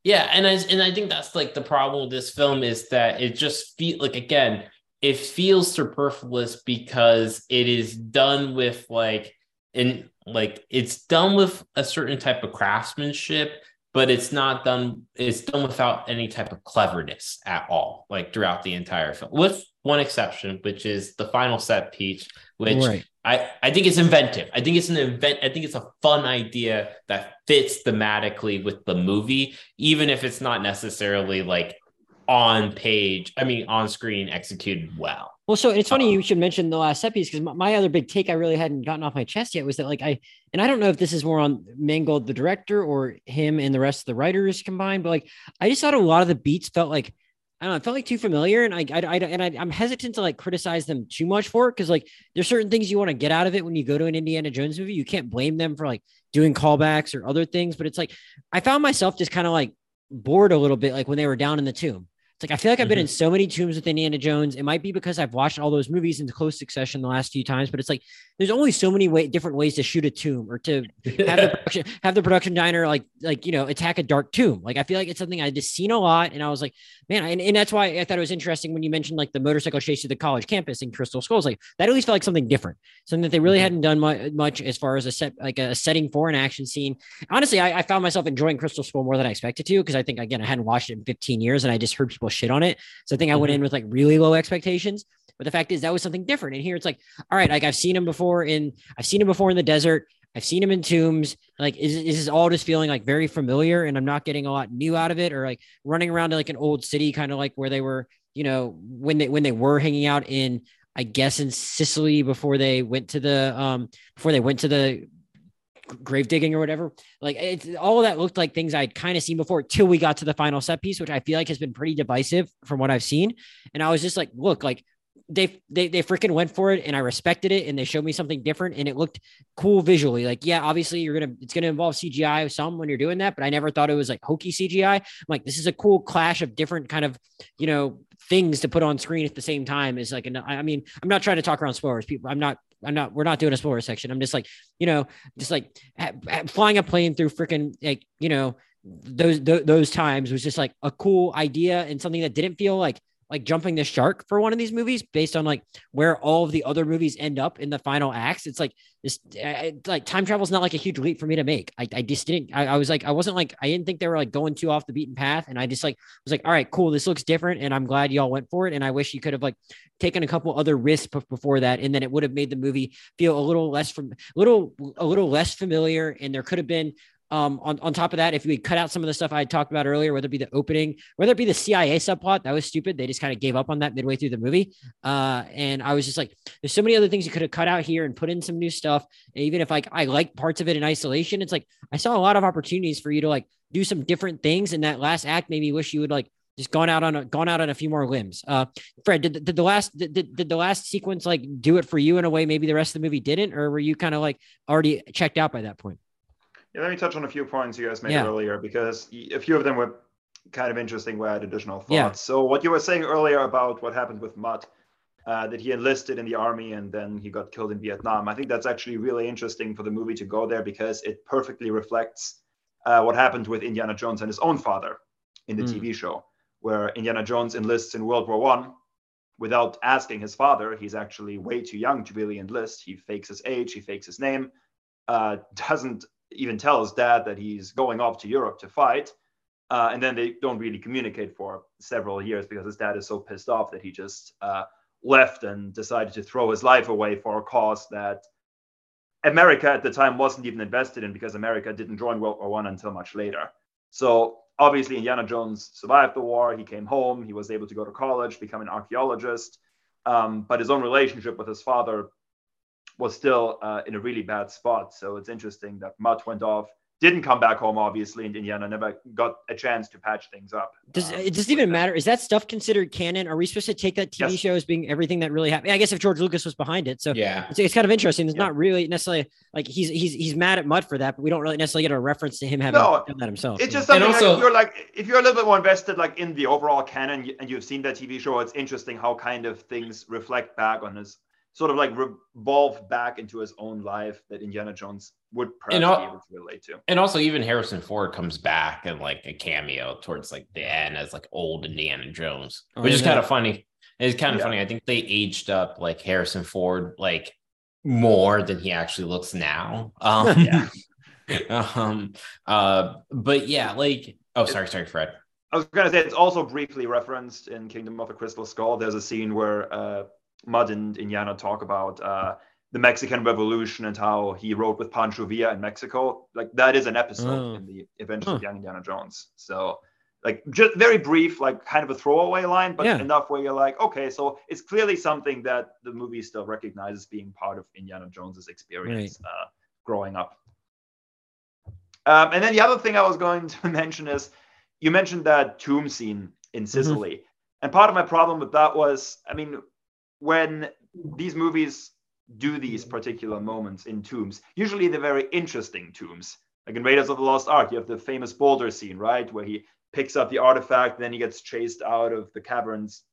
yeah, and I and I think that's like the problem with this film is that it just feel like again, it feels superfluous because it is done with like in like it's done with a certain type of craftsmanship but it's not done it's done without any type of cleverness at all like throughout the entire film with one exception which is the final set piece which right. I, I think it's inventive. I think it's an event. I think it's a fun idea that fits thematically with the movie, even if it's not necessarily like on page, I mean, on screen executed well. Well, so it's funny um, you should mention the last set piece because my, my, other big take I really hadn't gotten off my chest yet was that like I and I don't know if this is more on Mangold the director or him and the rest of the writers combined, but like I just thought a lot of the beats felt like I don't know, it felt like too familiar, and I, I, I and I, am hesitant to like criticize them too much for it because like there's certain things you want to get out of it when you go to an Indiana Jones movie. You can't blame them for like doing callbacks or other things, but it's like I found myself just kind of like bored a little bit, like when they were down in the tomb. It's like I feel like I've been mm-hmm. in so many tombs with Indiana Jones. It might be because I've watched all those movies in close succession the last few times, but it's like there's only so many way, different ways to shoot a tomb or to have the production have the production diner like like you know attack a dark tomb. Like I feel like it's something I just seen a lot, and I was like, man, and, and that's why I thought it was interesting when you mentioned like the motorcycle chase to the college campus in Crystal Skulls. Like that at least felt like something different, something that they really mm-hmm. hadn't done much, much as far as a set like a setting for an action scene. Honestly, I, I found myself enjoying Crystal Skull more than I expected to because I think again I hadn't watched it in 15 years, and I just heard people shit on it. So I think I went in mm-hmm. with like really low expectations. But the fact is that was something different. And here it's like, all right, like I've seen him before in I've seen him before in the desert. I've seen him in tombs. Like, is, is this all just feeling like very familiar and I'm not getting a lot new out of it or like running around to like an old city, kind of like where they were, you know, when they when they were hanging out in, I guess in Sicily before they went to the um before they went to the grave digging or whatever. Like it's all that looked like things I'd kind of seen before till we got to the final set piece, which I feel like has been pretty divisive from what I've seen. And I was just like, look, like they they they freaking went for it and I respected it and they showed me something different and it looked cool visually. Like, yeah, obviously you're gonna it's gonna involve CGI of some when you're doing that, but I never thought it was like hokey CGI. I'm like, this is a cool clash of different kind of you know things to put on screen at the same time. Is like, an, I mean, I'm not trying to talk around spoilers. People, I'm not I'm not, we're not doing a spoiler section. I'm just like, you know, just like flying a plane through freaking like, you know, those, those, those times was just like a cool idea and something that didn't feel like like jumping the shark for one of these movies based on like where all of the other movies end up in the final acts. It's like this, like time travel is not like a huge leap for me to make. I, I just didn't, I, I, was like, I wasn't like, I didn't think they were like going too off the beaten path. And I just like, was like, all right, cool. This looks different. And I'm glad y'all went for it. And I wish you could have like taken a couple other risks before that. And then it would have made the movie feel a little less from a little, a little less familiar. And there could have been um, on, on top of that, if we cut out some of the stuff I talked about earlier, whether it be the opening, whether it be the CIA subplot, that was stupid. They just kind of gave up on that midway through the movie. Uh, and I was just like, there's so many other things you could have cut out here and put in some new stuff. And even if like I like parts of it in isolation, it's like I saw a lot of opportunities for you to like do some different things. And that last act made me wish you would like just gone out on a gone out on a few more limbs. Uh, Fred, did, did the last did, did the last sequence like do it for you in a way maybe the rest of the movie didn't, or were you kind of like already checked out by that point? Yeah, let me touch on a few points you guys made yeah. earlier because a few of them were kind of interesting where I had additional thoughts. Yeah. So what you were saying earlier about what happened with Mutt, uh, that he enlisted in the army and then he got killed in Vietnam. I think that's actually really interesting for the movie to go there because it perfectly reflects uh, what happened with Indiana Jones and his own father in the Mm. TV show, where Indiana Jones enlists in World War One without asking his father. He's actually way too young to really enlist. He fakes his age, he fakes his name, uh, doesn't even tell his dad that he's going off to Europe to fight. Uh, and then they don't really communicate for several years because his dad is so pissed off that he just uh, left and decided to throw his life away for a cause that America at the time wasn't even invested in because America didn't join World War One until much later. So obviously, Indiana Jones survived the war. He came home. He was able to go to college, become an archaeologist. Um, but his own relationship with his father was still uh, in a really bad spot. So it's interesting that Mutt went off, didn't come back home, obviously, and Indiana never got a chance to patch things up. Does Um, it doesn't even matter? Is that stuff considered canon? Are we supposed to take that TV Yes. show as being everything that really happened? I guess if George Lucas was behind it, so Yeah. it's, it's kind of interesting. It's Yeah. not really necessarily like he's he's he's mad at Mutt for that, but we don't really necessarily get a reference to him having No, done that himself. It's just know? And something also- like you're like if you're a little bit more invested like in the overall canon and you've seen that TV show, it's interesting how kind of things reflect back on his sort of like revolve back into his own life that Indiana Jones would perhaps And al- be able to relate to. And also, even Harrison Ford comes back and like a cameo towards like the end as like old Indiana Jones, Oh, which is yeah. kind of funny. It's kind of Yeah. funny. I think they aged up like Harrison Ford like more than he actually looks now. Um, Yeah. um uh but yeah like oh sorry sorry fred I was gonna say it's also briefly referenced in Kingdom of the Crystal Skull. There's a scene where uh, Mutt and Indiana talk about uh, the Mexican Revolution and how he rode with Pancho Villa in Mexico. Like that is an episode Oh. in the Adventures of Young Indiana Jones. So like just very brief, like kind of a throwaway line, but Yeah. enough where you're like, okay, so it's clearly something that the movie still recognizes being part of Indiana Jones's experience uh, growing up. Um, and then the other thing I was going to mention is you mentioned that tomb scene in Sicily. And part of my problem with that was, I mean, when these movies do these particular moments in tombs, usually they're very interesting tombs. Like in Raiders of the Lost Ark, you have the famous boulder scene, right? Where he picks up the artifact, then he gets chased out of the caverns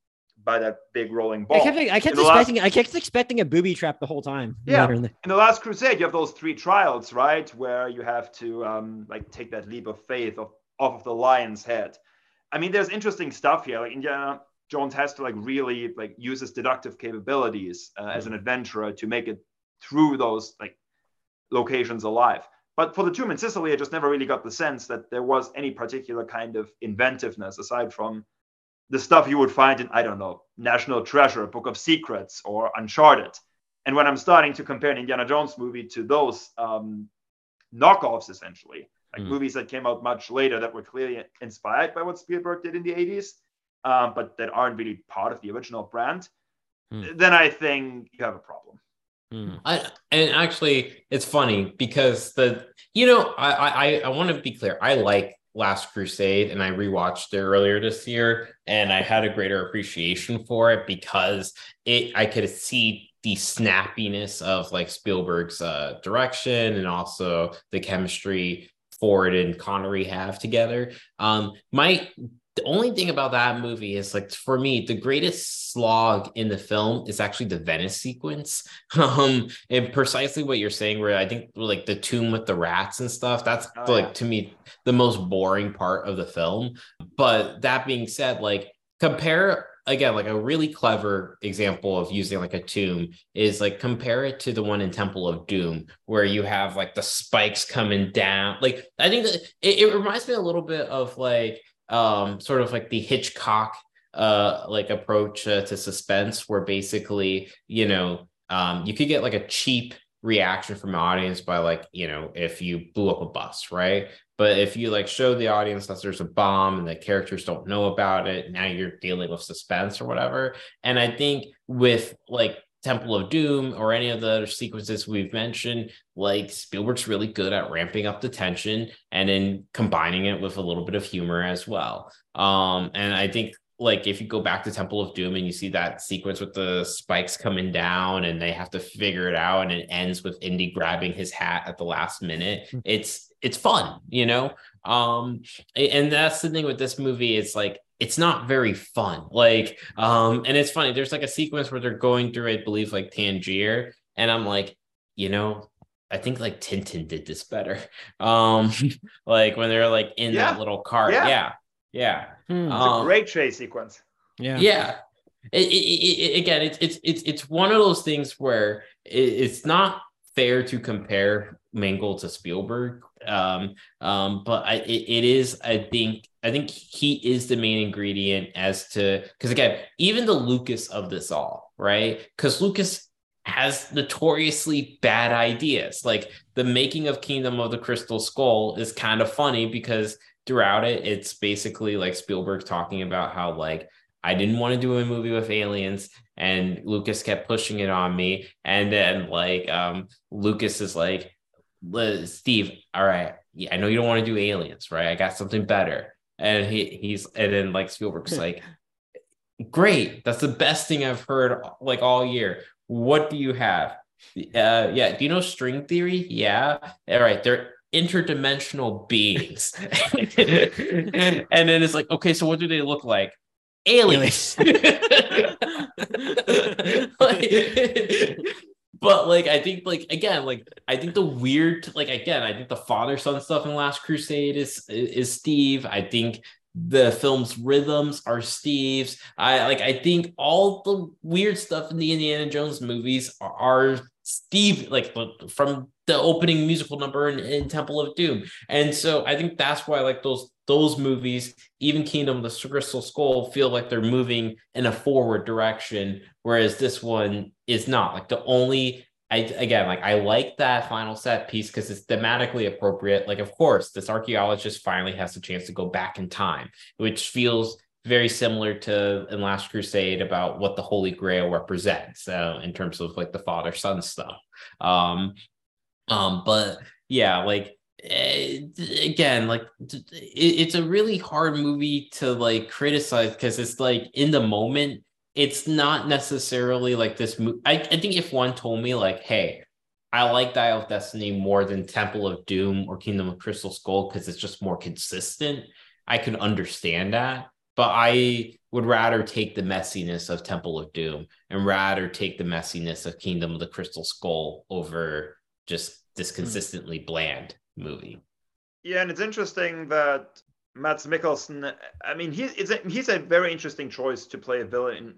by that big rolling ball. I kept I kept In the last- expecting I kept expecting a booby trap the whole time. Yeah. Later in the- in the last crusade you have those three trials right where you have to um, like take that leap of faith of, off of the lion's head i mean there's interesting stuff here like indiana jones has to like really like use his deductive capabilities uh, as an adventurer to make it through those like locations alive. But for the tomb in sicily i just never really got the sense that there was any particular kind of inventiveness aside from the stuff you would find in i don't know national treasure book of secrets or uncharted. And when I'm starting to compare an Indiana Jones movie to those um, knockoffs, essentially, like Mm. movies that came out much later that were clearly inspired by what Spielberg did in the 80s, um, but that aren't really part of the original brand, Mm. then I think you have a problem. Hmm. I, and actually it's funny because the you know i i i want to be clear i like last crusade and i rewatched it earlier this year and i had a greater appreciation for it because it i could see the snappiness of like spielberg's uh direction and also the chemistry ford and connery have together um my the only thing about that movie is like for me the greatest slog in the film is actually the venice sequence. Um and precisely what you're saying where i think like the tomb with the rats and stuff that's Oh, like yeah. to me the most boring part of the film. But that being said like compare again like a really clever example of using like a tomb is like compare it to the one in temple of doom where you have like the spikes coming down. Like i think that it, it reminds me a little bit of like um sort of like the hitchcock uh like approach uh, to suspense where basically you know um you could get like a cheap reaction from the audience by like you know if you blew up a bus right? But if you like show the audience that there's a bomb and the characters don't know about it now you're dealing with suspense or whatever. And i think with like temple of doom or any of the other sequences we've mentioned like spielberg's really good at ramping up the tension and then combining it with a little bit of humor as well um and i think like if you go back to Temple of Doom and you see that sequence with the spikes coming down and they have to figure it out and it ends with Indy grabbing his hat at the last minute. Hmm. It's it's fun, you know? Um and that's the thing with this movie, it's like it's not very fun. Like um and it's funny, there's like a sequence where they're going through, I believe, like Tangier, and I'm like, you know, I think like Tintin did this better. Um, like when they're like in yeah. that little cart. Yeah. Yeah. yeah. Hmm. Um, a great chase sequence. Yeah. Yeah. It, it, it, again, it's it's it's it's one of those things where it's not fair to compare Mangold to Spielberg. Um, um, but I, it is, I think, I think he is the main ingredient as to because again, even the Lucas of this all, right? Because Lucas has notoriously bad ideas. Like the making of Kingdom of the Crystal Skull is kind of funny because throughout it, it's basically like Spielberg talking about how like I didn't want to do a movie with aliens, and Lucas kept pushing it on me. And then like um Lucas is like, Steve, all right, yeah, I know you don't want to do aliens, right? I got something better. And he he's and then like Spielberg's like, great, that's the best thing I've heard like all year. What do you have? Uh, yeah. Do you know string theory? Yeah. All right. They're interdimensional beings. and then it's like, okay, so what do they look like? Aliens. like, but like I think like again like I think the weird like again I think the father son stuff in Last Crusade is is Steve. I think the film's rhythms are Steve's. I like I think all the weird stuff in the Indiana Jones movies are, are Steve, like from the opening musical number in, in, Temple of Doom. And so I think that's why like those those movies, even Kingdom the Crystal Skull, feel like they're moving in a forward direction, whereas this one is not. Like the only I again like I like that final set piece because it's thematically appropriate. Like, of course, this archaeologist finally has a chance to go back in time, which feels very similar to in Last Crusade about what the Holy Grail represents uh, in terms of like the father son stuff. Um, um, but yeah, like eh, again, like it's a really hard movie to like criticize because it's like in the moment it's not necessarily like this. Mo- I, I think if one told me like, hey, I like Dial of Destiny more than Temple of Doom or Kingdom of Crystal Skull because it's just more consistent, I can understand that. But I would rather take the messiness of Temple of Doom and rather take the messiness of Kingdom of the Crystal Skull over just this hmm. consistently mm. bland movie. Yeah, and it's interesting that Mads Mikkelsen, I mean, he, a, he's a very interesting choice to play a villain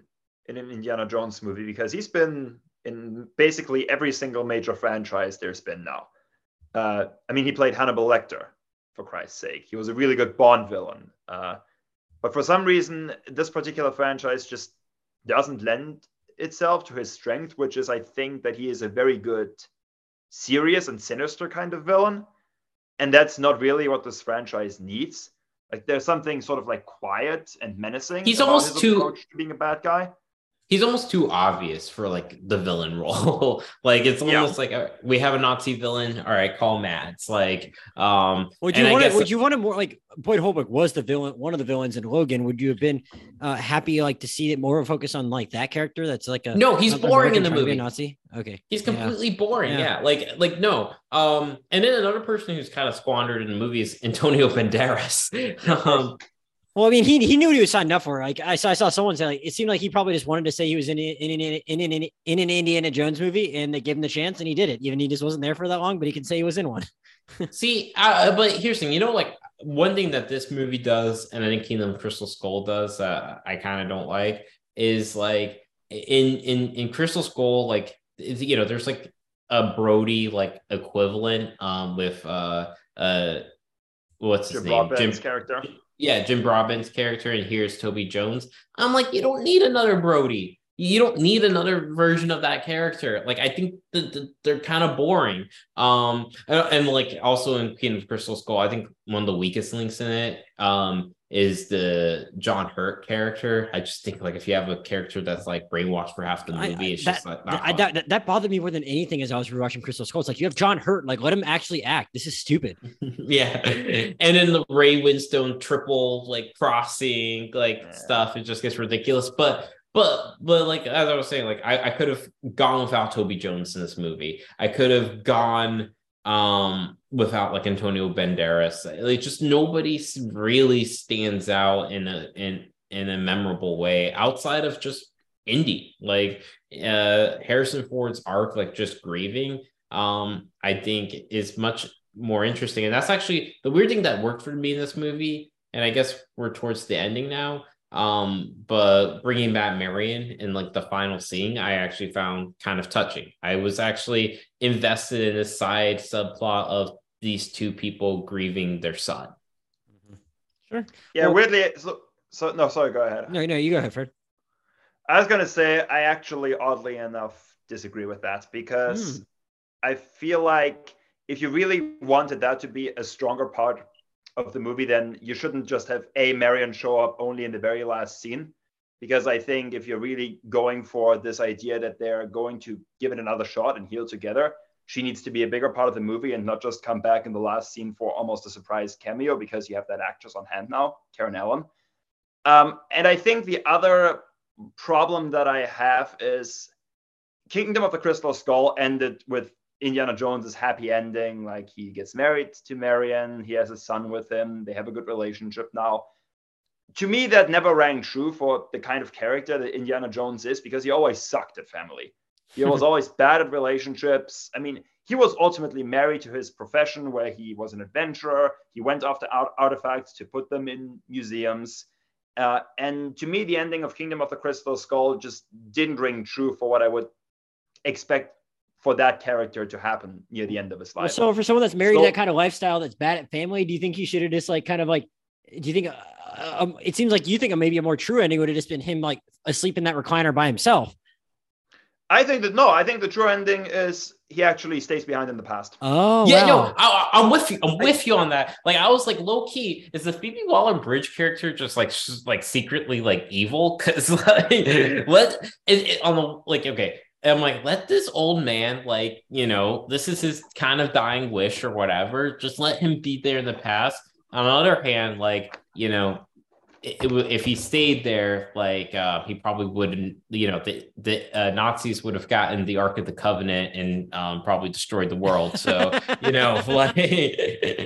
in an Indiana Jones movie because he's been in basically every single major franchise there's been now. Uh, I mean, he played Hannibal Lecter, for Christ's sake. He was a really good Bond villain. Uh, but for some reason, this particular franchise just doesn't lend itself to his strength, which is, I think, that he is a very good, serious and sinister kind of villain. And that's not really what this franchise needs. Like, there's something sort of like quiet and menacing. He's almost too to being a bad guy he's almost too obvious for like the villain role. like it's almost yeah. like a, we have a Nazi villain. All right, call Mads. Like, um, would you want it? Would you want it more like Boyd Holbrook was the villain, one of the villains in Logan? Would you have been uh, happy like to see it more focus on like that character? That's like a no. He's a, boring in the movie. Nazi. Okay, he's completely yeah. boring. Yeah. yeah, like like no. Um, and then another person who's kind of squandered in the movie is Antonio Banderas. um, well, I mean, he, he knew what he was signed up for. Like I saw, I saw someone say, like it seemed like he probably just wanted to say he was in in in in, in, in, in an Indiana Jones movie, and they gave him the chance, and he did it. Even he just wasn't there for that long, but he can say he was in one. See, uh, but here's the thing, you know, like one thing that this movie does, and I think Kingdom Crystal Skull does, uh, I kind of don't like, is like in in in Crystal Skull, like you know, there's like a Brody like equivalent um with uh uh what's his Jim name? Jim character yeah, Jim Broadbent's character, and here's Toby Jones. I'm like, you don't need another Brody. You don't need another version of that character. Like, I think that the, they're kind of boring. Um, and, and, like also in Kingdom of Crystal Skull, I think one of the weakest links in it um is the John Hurt character. I just think like if you have a character that's like brainwashed for half the movie, I, it's that, just like I, uh, that, that bothered me more than anything as I was rewatching Crystal Skull. It's like you have John Hurt, like let him actually act. This is stupid. yeah, and then the Ray Winstone triple like crossing like stuff, it just gets ridiculous. But but but like as I was saying, like I, I could have gone without Toby Jones in this movie. I could have gone um without like Antonio Banderas. Like just nobody really stands out in a in in a memorable way outside of just Indy. Like uh Harrison Ford's arc, like just grieving, um, I think is much more interesting. And that's actually the weird thing that worked for me in this movie. And I guess we're towards the ending now. Um, but bringing back Marion in like the final scene, I actually found kind of touching. I was actually invested in the side subplot of these two people grieving their son. Mm-hmm. Sure. Yeah, well, weirdly. So, so no, sorry. Go ahead. No, no, you go ahead, Fred. I was gonna say I actually, oddly enough, disagree with that because mm. I feel like if you really wanted that to be a stronger part of the movie, then you shouldn't just have a Marion show up only in the very last scene. Because I think if you're really going for this idea that they're going to give it another shot and heal together, she needs to be a bigger part of the movie and not just come back in the last scene for almost a surprise cameo because you have that actress on hand now, Karen Allen. Um, and I think the other problem that I have is Kingdom of the Crystal Skull ended with Indiana Jones's happy ending. Like he gets married to Marion, he has a son with him, they have a good relationship now. To me, that never rang true for the kind of character that Indiana Jones is because he always sucked at family. He was always bad at relationships. I mean, he was ultimately married to his profession where he was an adventurer. He went after art- artifacts to put them in museums. Uh, and to me, the ending of Kingdom of the Crystal Skull just didn't ring true for what I would expect for that character to happen near the end of his life. So for someone that's married so, that kind of lifestyle, that's bad at family, do you think he should have just like kind of like? Do you think? Uh, um, it seems like you think maybe a more true ending would have just been him like asleep in that recliner by himself. I think that no, I think the true ending is he actually stays behind in the past. Oh, yeah, wow. no, I, am with you. I'm with you on that. Like, I was like, low key, is the Phoebe Waller Bridge character just like, just, like secretly like evil? Because like, let it, it, on the like, okay, I'm like, let this old man, like, you know, this is his kind of dying wish or whatever. Just let him be there in the past. On the other hand, like, you know, it, it, if he stayed there, like uh, he probably wouldn't, you know, the the uh, Nazis would have gotten the Ark of the Covenant and um, probably destroyed the world. So you know, like,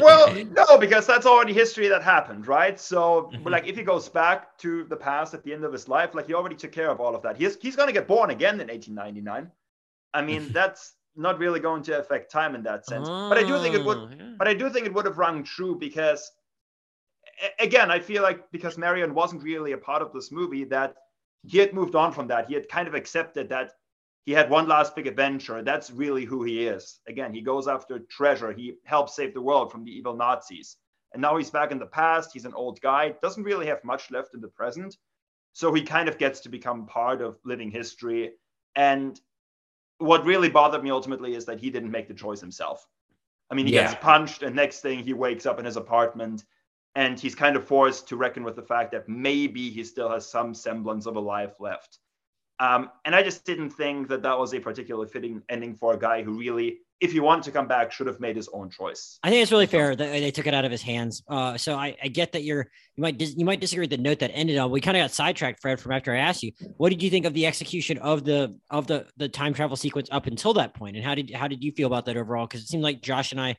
well, no, because that's already history that happened, right? So, mm-hmm. like, if he goes back to the past at the end of his life, like he already took care of all of that. He's he's going to get born again in 1899. I mean, that's not really going to affect time in that sense. Oh, but I do think it would. Oh, yeah. But I do think it would have rung true because again, I feel like because Marion wasn't really a part of this movie, that he had moved on from that. He had kind of accepted that he had one last big adventure. That's really who he is. Again, he goes after treasure. He helps save the world from the evil Nazis. And now he's back in the past. He's an old guy, doesn't really have much left in the present. So he kind of gets to become part of living history. And what really bothered me ultimately is that he didn't make the choice himself. I mean, he yeah. gets punched, and next thing he wakes up in his apartment and he's kind of forced to reckon with the fact that maybe he still has some semblance of a life left. Um, and I just didn't think that that was a particularly fitting ending for a guy who really, if he wanted to come back, should have made his own choice. I think it's really fair that they took it out of his hands. Uh, so I, I, get that you're you might dis- you might disagree with the note that ended on. We kind of got sidetracked, Fred, from after I asked you. What did you think of the execution of the of the the time travel sequence up until that point, and how did how did you feel about that overall? Because it seemed like Josh and I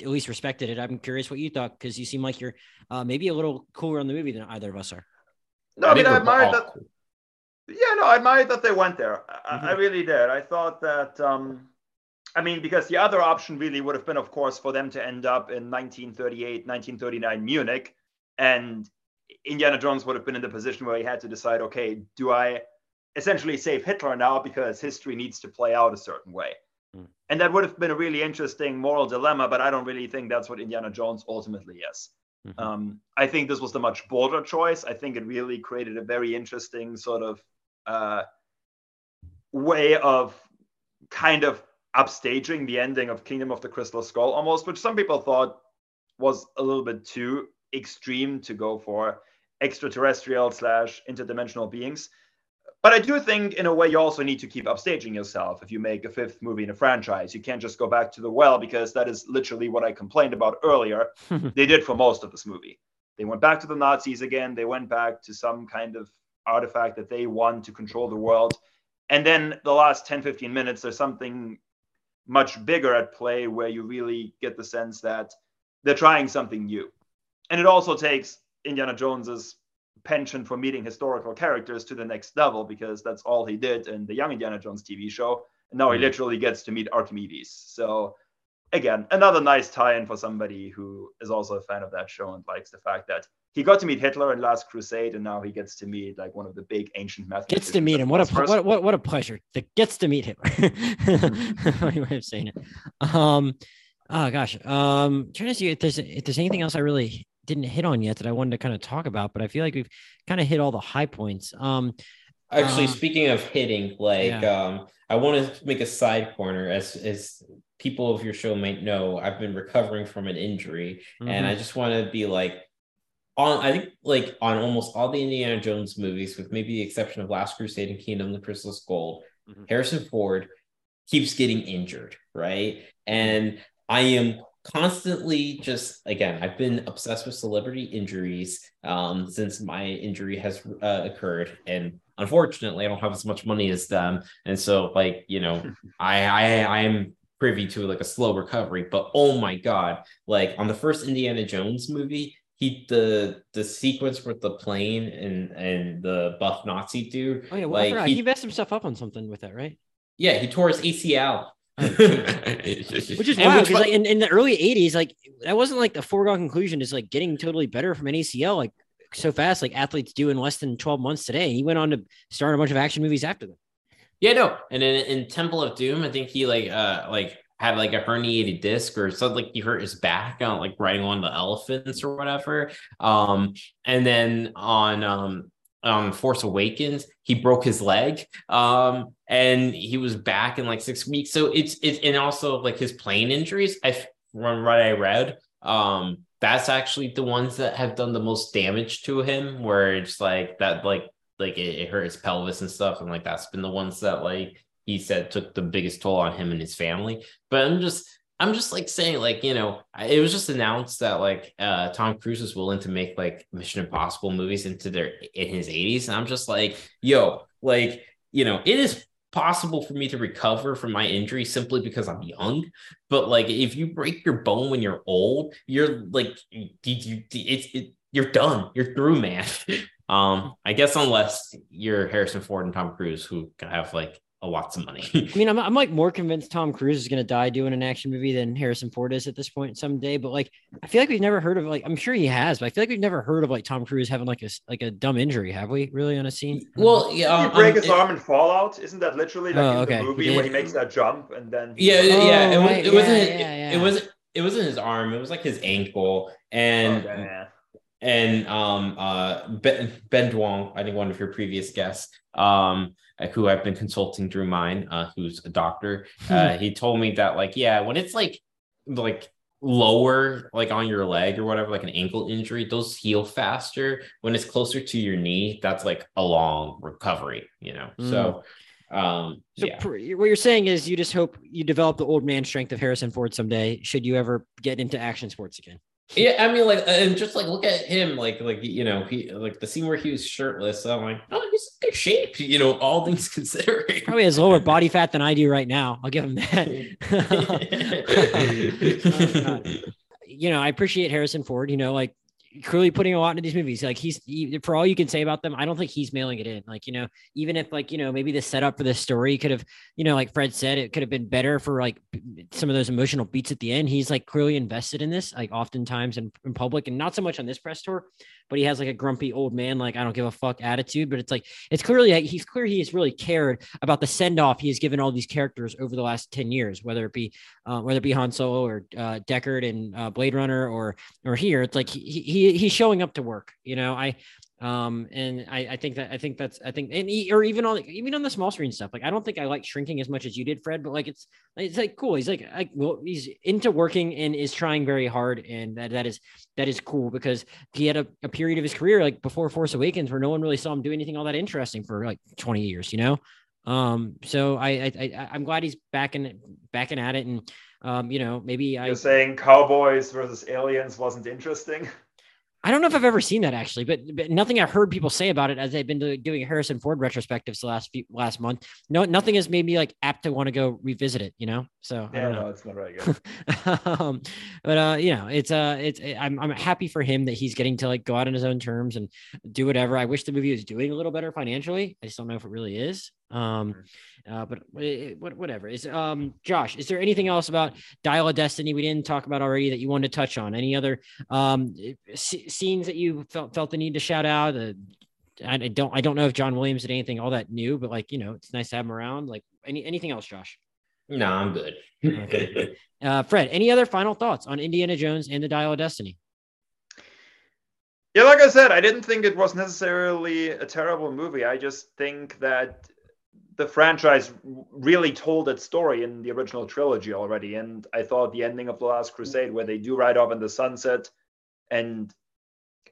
at least respected it. I'm curious what you thought because you seem like you're uh, maybe a little cooler on the movie than either of us are. No, I, I mean I admired that. Cool. Yeah, no, I admired that they went there. I, mm-hmm. I really did. I thought that. Um, I mean, because the other option really would have been, of course, for them to end up in 1938, 1939 Munich, and Indiana Jones would have been in the position where he had to decide, okay, do I essentially save Hitler now because history needs to play out a certain way? Mm. And that would have been a really interesting moral dilemma, but I don't really think that's what Indiana Jones ultimately is. Mm-hmm. Um, I think this was the much bolder choice. I think it really created a very interesting sort of uh, way of kind of upstaging the ending of Kingdom of the Crystal Skull almost, which some people thought was a little bit too extreme to go for extraterrestrial slash interdimensional beings. But I do think, in a way, you also need to keep upstaging yourself if you make a fifth movie in a franchise. You can't just go back to the well because that is literally what I complained about earlier. they did for most of this movie. They went back to the Nazis again. They went back to some kind of artifact that they want to control the world. And then the last 10, 15 minutes, there's something much bigger at play where you really get the sense that they're trying something new. And it also takes Indiana Jones's penchant for meeting historical characters to the next level because that's all he did in the Young Indiana Jones TV show. And now he mm-hmm. literally gets to meet Archimedes. So again, another nice tie-in for somebody who is also a fan of that show and likes the fact that he got to meet Hitler in Last Crusade, and now he gets to meet like one of the big ancient mathematicians. Gets to meet him. What a what, what what a pleasure. That gets to meet Hitler. Funny way of saying it. Um, oh gosh. Um, trying to see if there's if there's anything else I really didn't hit on yet that I wanted to kind of talk about, but I feel like we've kind of hit all the high points. Um, actually, um, speaking of hitting, like yeah. um, I want to make a side corner as as people of your show might know, I've been recovering from an injury, mm-hmm. and I just want to be like on I think like on almost all the Indiana Jones movies, with maybe the exception of Last Crusade and Kingdom of the Crystal Skull, mm-hmm. Harrison Ford keeps getting injured, right? And I am constantly just again i've been obsessed with celebrity injuries um, since my injury has uh, occurred and unfortunately i don't have as much money as them and so like you know i i i'm privy to like a slow recovery but oh my god like on the first indiana jones movie he the the sequence with the plane and and the buff nazi dude oh yeah well, like he, he messed himself up on something with that right? Yeah he tore his acl which is wild because like in, in the early 80s like that wasn't like the foregone conclusion is like getting totally better from an acl like so fast like athletes do in less than 12 months today. He went on to start a bunch of action movies after them yeah no. And in, in temple of doom i think he like uh like had like a herniated disc or something like he hurt his back on like riding on the elephants or whatever. Um and then on um um Force Awakens, he broke his leg. Um, and he was back in like six weeks. So it's it's and also like his plane injuries. I from what I read, um, that's actually the ones that have done the most damage to him, where it's like that, like like it, it hurt his pelvis and stuff, and like that's been the ones that like he said took the biggest toll on him and his family. But I'm just I'm just like saying, like, you know, it was just announced that like uh Tom Cruise is willing to make like Mission Impossible movies into their in his 80s. And I'm just like, yo, like, you know, it is possible for me to recover from my injury simply because I'm young. But like if you break your bone when you're old, you're like you, you it's it, you're done. You're through, man. um, I guess unless you're Harrison Ford and Tom Cruise who have like a lots of money. I mean, I'm, I'm like more convinced Tom Cruise is going to die doing an action movie than Harrison Ford is at this point someday. But like, I feel like we've never heard of like, I'm sure he has, but I feel like we've never heard of like Tom Cruise having like a like a dumb injury. Have we really on a scene? Well, yeah, um, break his it, arm in Fallout. Isn't that literally like oh, okay. the movie yeah. where he makes that jump and then? Yeah, oh, yeah, it, was, right. it wasn't. Yeah, yeah, it, it was. It wasn't his arm. It was like his ankle, and okay, and um uh Ben, ben Duong, I think one of your previous guests, um, who I've been consulting through mine, uh, who's a doctor, hmm. uh, he told me that like yeah, when it's like like lower like on your leg or whatever like an ankle injury those heal faster when it's closer to your knee that's like a long recovery you know mm. so um so yeah. what you're saying is you just hope you develop the old man strength of harrison ford someday should you ever get into action sports again yeah, I mean, like, and just like look at him, like, like you know, he like the scene where he was shirtless. I'm like, oh, he's in good shape, you know, all things considering. Probably has lower body fat than I do right now. I'll give him that. oh, you know, I appreciate Harrison Ford. You know, like clearly putting a lot into these movies. Like he's he, for all you can say about them, I don't think he's mailing it in. Like you know, even if like you know maybe the setup for this story could have you know like Fred said it could have been better for like some of those emotional beats at the end. He's like clearly invested in this, like oftentimes in, in public, and not so much on this press tour, but he has like a grumpy old man, like I don't give a fuck attitude. But it's like it's clearly he's clear he has really cared about the send off he has given all these characters over the last ten years, whether it be uh, whether it be Han Solo or uh, Deckard and uh, Blade Runner or or here. It's like he, he he's showing up to work. You know, I Um, and I, I think that I think that's I think and he, or even on even on the small screen stuff. Like I don't think I like shrinking as much as you did, Fred. But like it's it's like cool. He's like I, well, he's into working and is trying very hard, and that that is that is cool because he had a, a period of his career like before Force Awakens where no one really saw him do anything all that interesting for like 20 years, you know. Um, so I I, I I'm glad he's back in backing at it, and um, you know maybe You're I saying cowboys versus aliens wasn't interesting. I don't know if I've ever seen that actually, but, but nothing I've heard people say about it as they've been do, doing Harrison Ford retrospectives the last few last month. No, nothing has made me like apt to want to go revisit it. You know, so I Yeah, don't no, know. it's not very good. um, but uh, you know, it's uh, it's I'm I'm happy for him that he's getting to like go out on his own terms and do whatever. I wish the movie was doing a little better financially. I just don't know if it really is. Um, uh, but it, what whatever is um, Josh, is there anything else about Dial of Destiny we didn't talk about already that you wanted to touch on? Any other um s- scenes that you felt felt the need to shout out? Uh, I I don't I don't know if John Williams did anything all that new, but like you know, it's nice to have him around. Like any anything else, Josh? No, I'm good. Okay. Uh, Fred, any other final thoughts on Indiana Jones and the Dial of Destiny? Yeah, like I said, I didn't think it was necessarily a terrible movie. I just think that the franchise really told its story in the original trilogy already. And I thought the ending of The Last Crusade, where they do ride off in the sunset and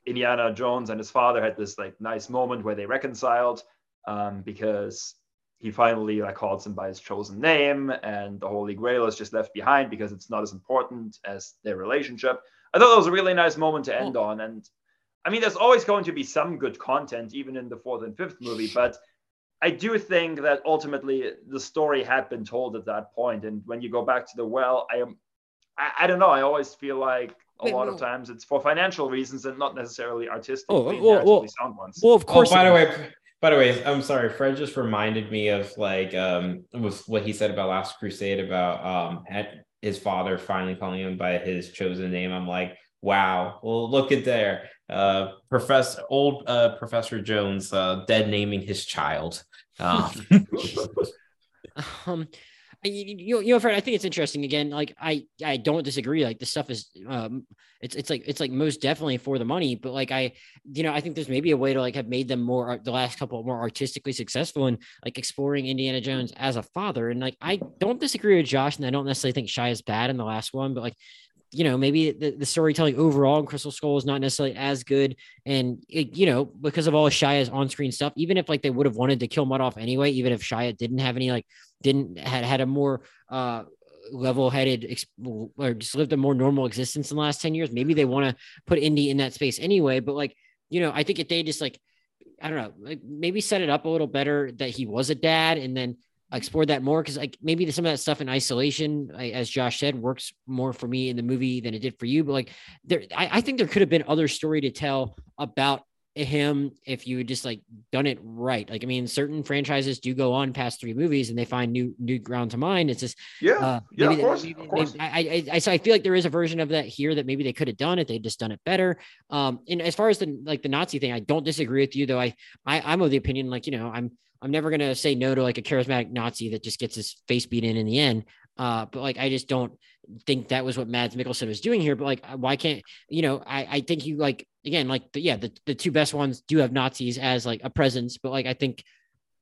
Indiana Jones and his father had this like nice moment where they reconciled um, because he finally like calls him by his chosen name and the Holy Grail is just left behind because it's not as important as their relationship. I thought that was a really nice moment to end on. And I mean, there's always going to be some good content, even in the fourth and fifth movie, but I do think that ultimately the story had been told at that point. And when you go back to the well, I am, I, I don't know. I always feel like a Wait, lot no. of times it's for financial reasons and not necessarily artistic. Oh, well, well, sound ones. Well, of Oh, course. by the way, by the way, I'm sorry. Fred just reminded me of like um with what he said about Last Crusade about um his father finally calling him by his chosen name. I'm like, wow. Well, look at there, uh, Professor old uh Professor Jones, uh, dead naming his child. Um, um, you, you, know, Fred, I think it's interesting. Again, like I, I don't disagree. Like the stuff is, um, it's it's like it's like most definitely for the money. But like I, you know, I think there's maybe a way to like have made them more the last couple more artistically successful and like exploring Indiana Jones as a father. And like I don't disagree with Josh, and I don't necessarily think Shia is bad in the last one, but like you know, maybe the, the storytelling overall in Crystal Skull is not necessarily as good. And, it, you know, because of all of Shia's on screen stuff, even if like they would have wanted to kill Mutt off anyway, even if Shia didn't have any, like, didn't had had a more, uh, level headed or just lived a more normal existence in the last 10 years, maybe they want to put Indy in that space anyway. But like, you know, I think if they just like, I don't know, maybe set it up a little better that he was a dad and then explored that more because like maybe some of that stuff in isolation, like, as Josh said, works more for me in the movie than it did for you. But like there, I, I think there could have been other story to tell about him if you had just like done it right. Like I mean, certain franchises do go on past three movies and they find new new ground to mine. It's just yeah, uh, yeah, of course, maybe- of course. maybe- I, I, I, so I feel like there is a version of that here that maybe they could have done it. They just done it better. Um, and as far as the like the Nazi thing, I don't disagree with you though. I, I I'm of the opinion like you know I'm I'm never gonna say no to like a charismatic Nazi that just gets his face beat in in the end. Uh, but like I just don't think that was what Mads Mikkelsen was doing here. But like, why can't you know? I I think you like again like the, yeah the the two best ones do have Nazis as like a presence, but like I think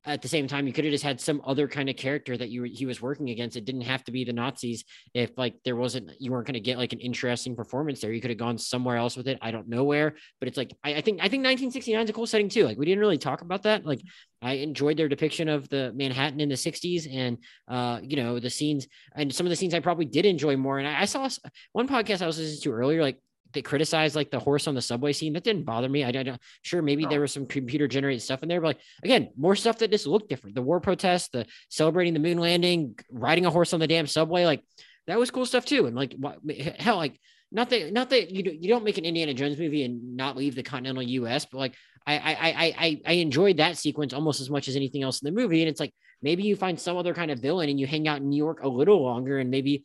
at the same time you could have just had some other kind of character that you he was working against. It didn't have to be the nazis. If like there wasn't you weren't going to get like an interesting performance there you could have gone somewhere else with it i don't know where. But it's like i, I think i think 1969 is a cool setting too. Like we didn't really talk about that. Like i enjoyed their depiction of the manhattan in the 60s and uh you know the scenes and some of the scenes i probably did enjoy more. And i, I saw one podcast i was listening to earlier like they criticized like the horse on the subway scene that didn't bother me i don't sure maybe there was some computer generated stuff in there but like again, more stuff that just looked different. The war protest, the celebrating the moon landing, riding a horse on the damn subway, like that was cool stuff too. And like, what, hell, like not that not that you you don't make an Indiana Jones movie and not leave the continental U.S., but like I I I I I enjoyed that sequence almost as much as anything else in the movie. And it's like maybe you find some other kind of villain and you hang out in New York a little longer and maybe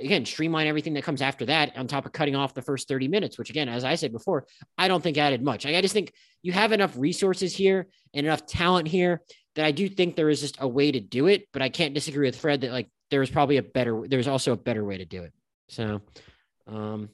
again streamline everything that comes after that on top of cutting off the first 30 minutes, which again, as I said before, I don't think added much. I just think you have enough resources here and enough talent here that I do think there is just a way to do it. But I can't disagree with Fred that like there is probably a better. There's also a better way to do it. So, um,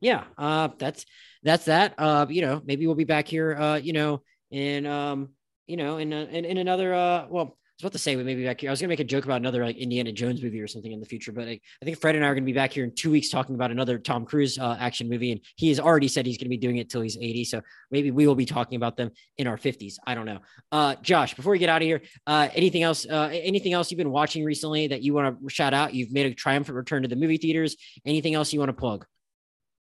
yeah, uh, that's that's that. Uh, you know, maybe we'll be back here. Uh, you know, in um, you know, in in, in another uh, well, was about to say, we maybe back here. I was gonna make a joke about another like Indiana Jones movie or something in the future, but I, I think Fred and I are gonna be back here in two weeks talking about another Tom Cruise uh, action movie, and he has already said he's gonna be doing it till he's 80. So maybe we will be talking about them in our 50s. I don't know. Uh, Josh, before we get out of here, uh, anything else? Uh, anything else you've been watching recently that you want to shout out? You've made a triumphant return to the movie theaters. Anything else you want to plug?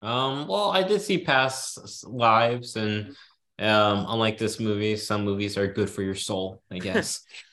Um, well, I did see past lives and um, unlike this movie, some movies are good for your soul, I guess.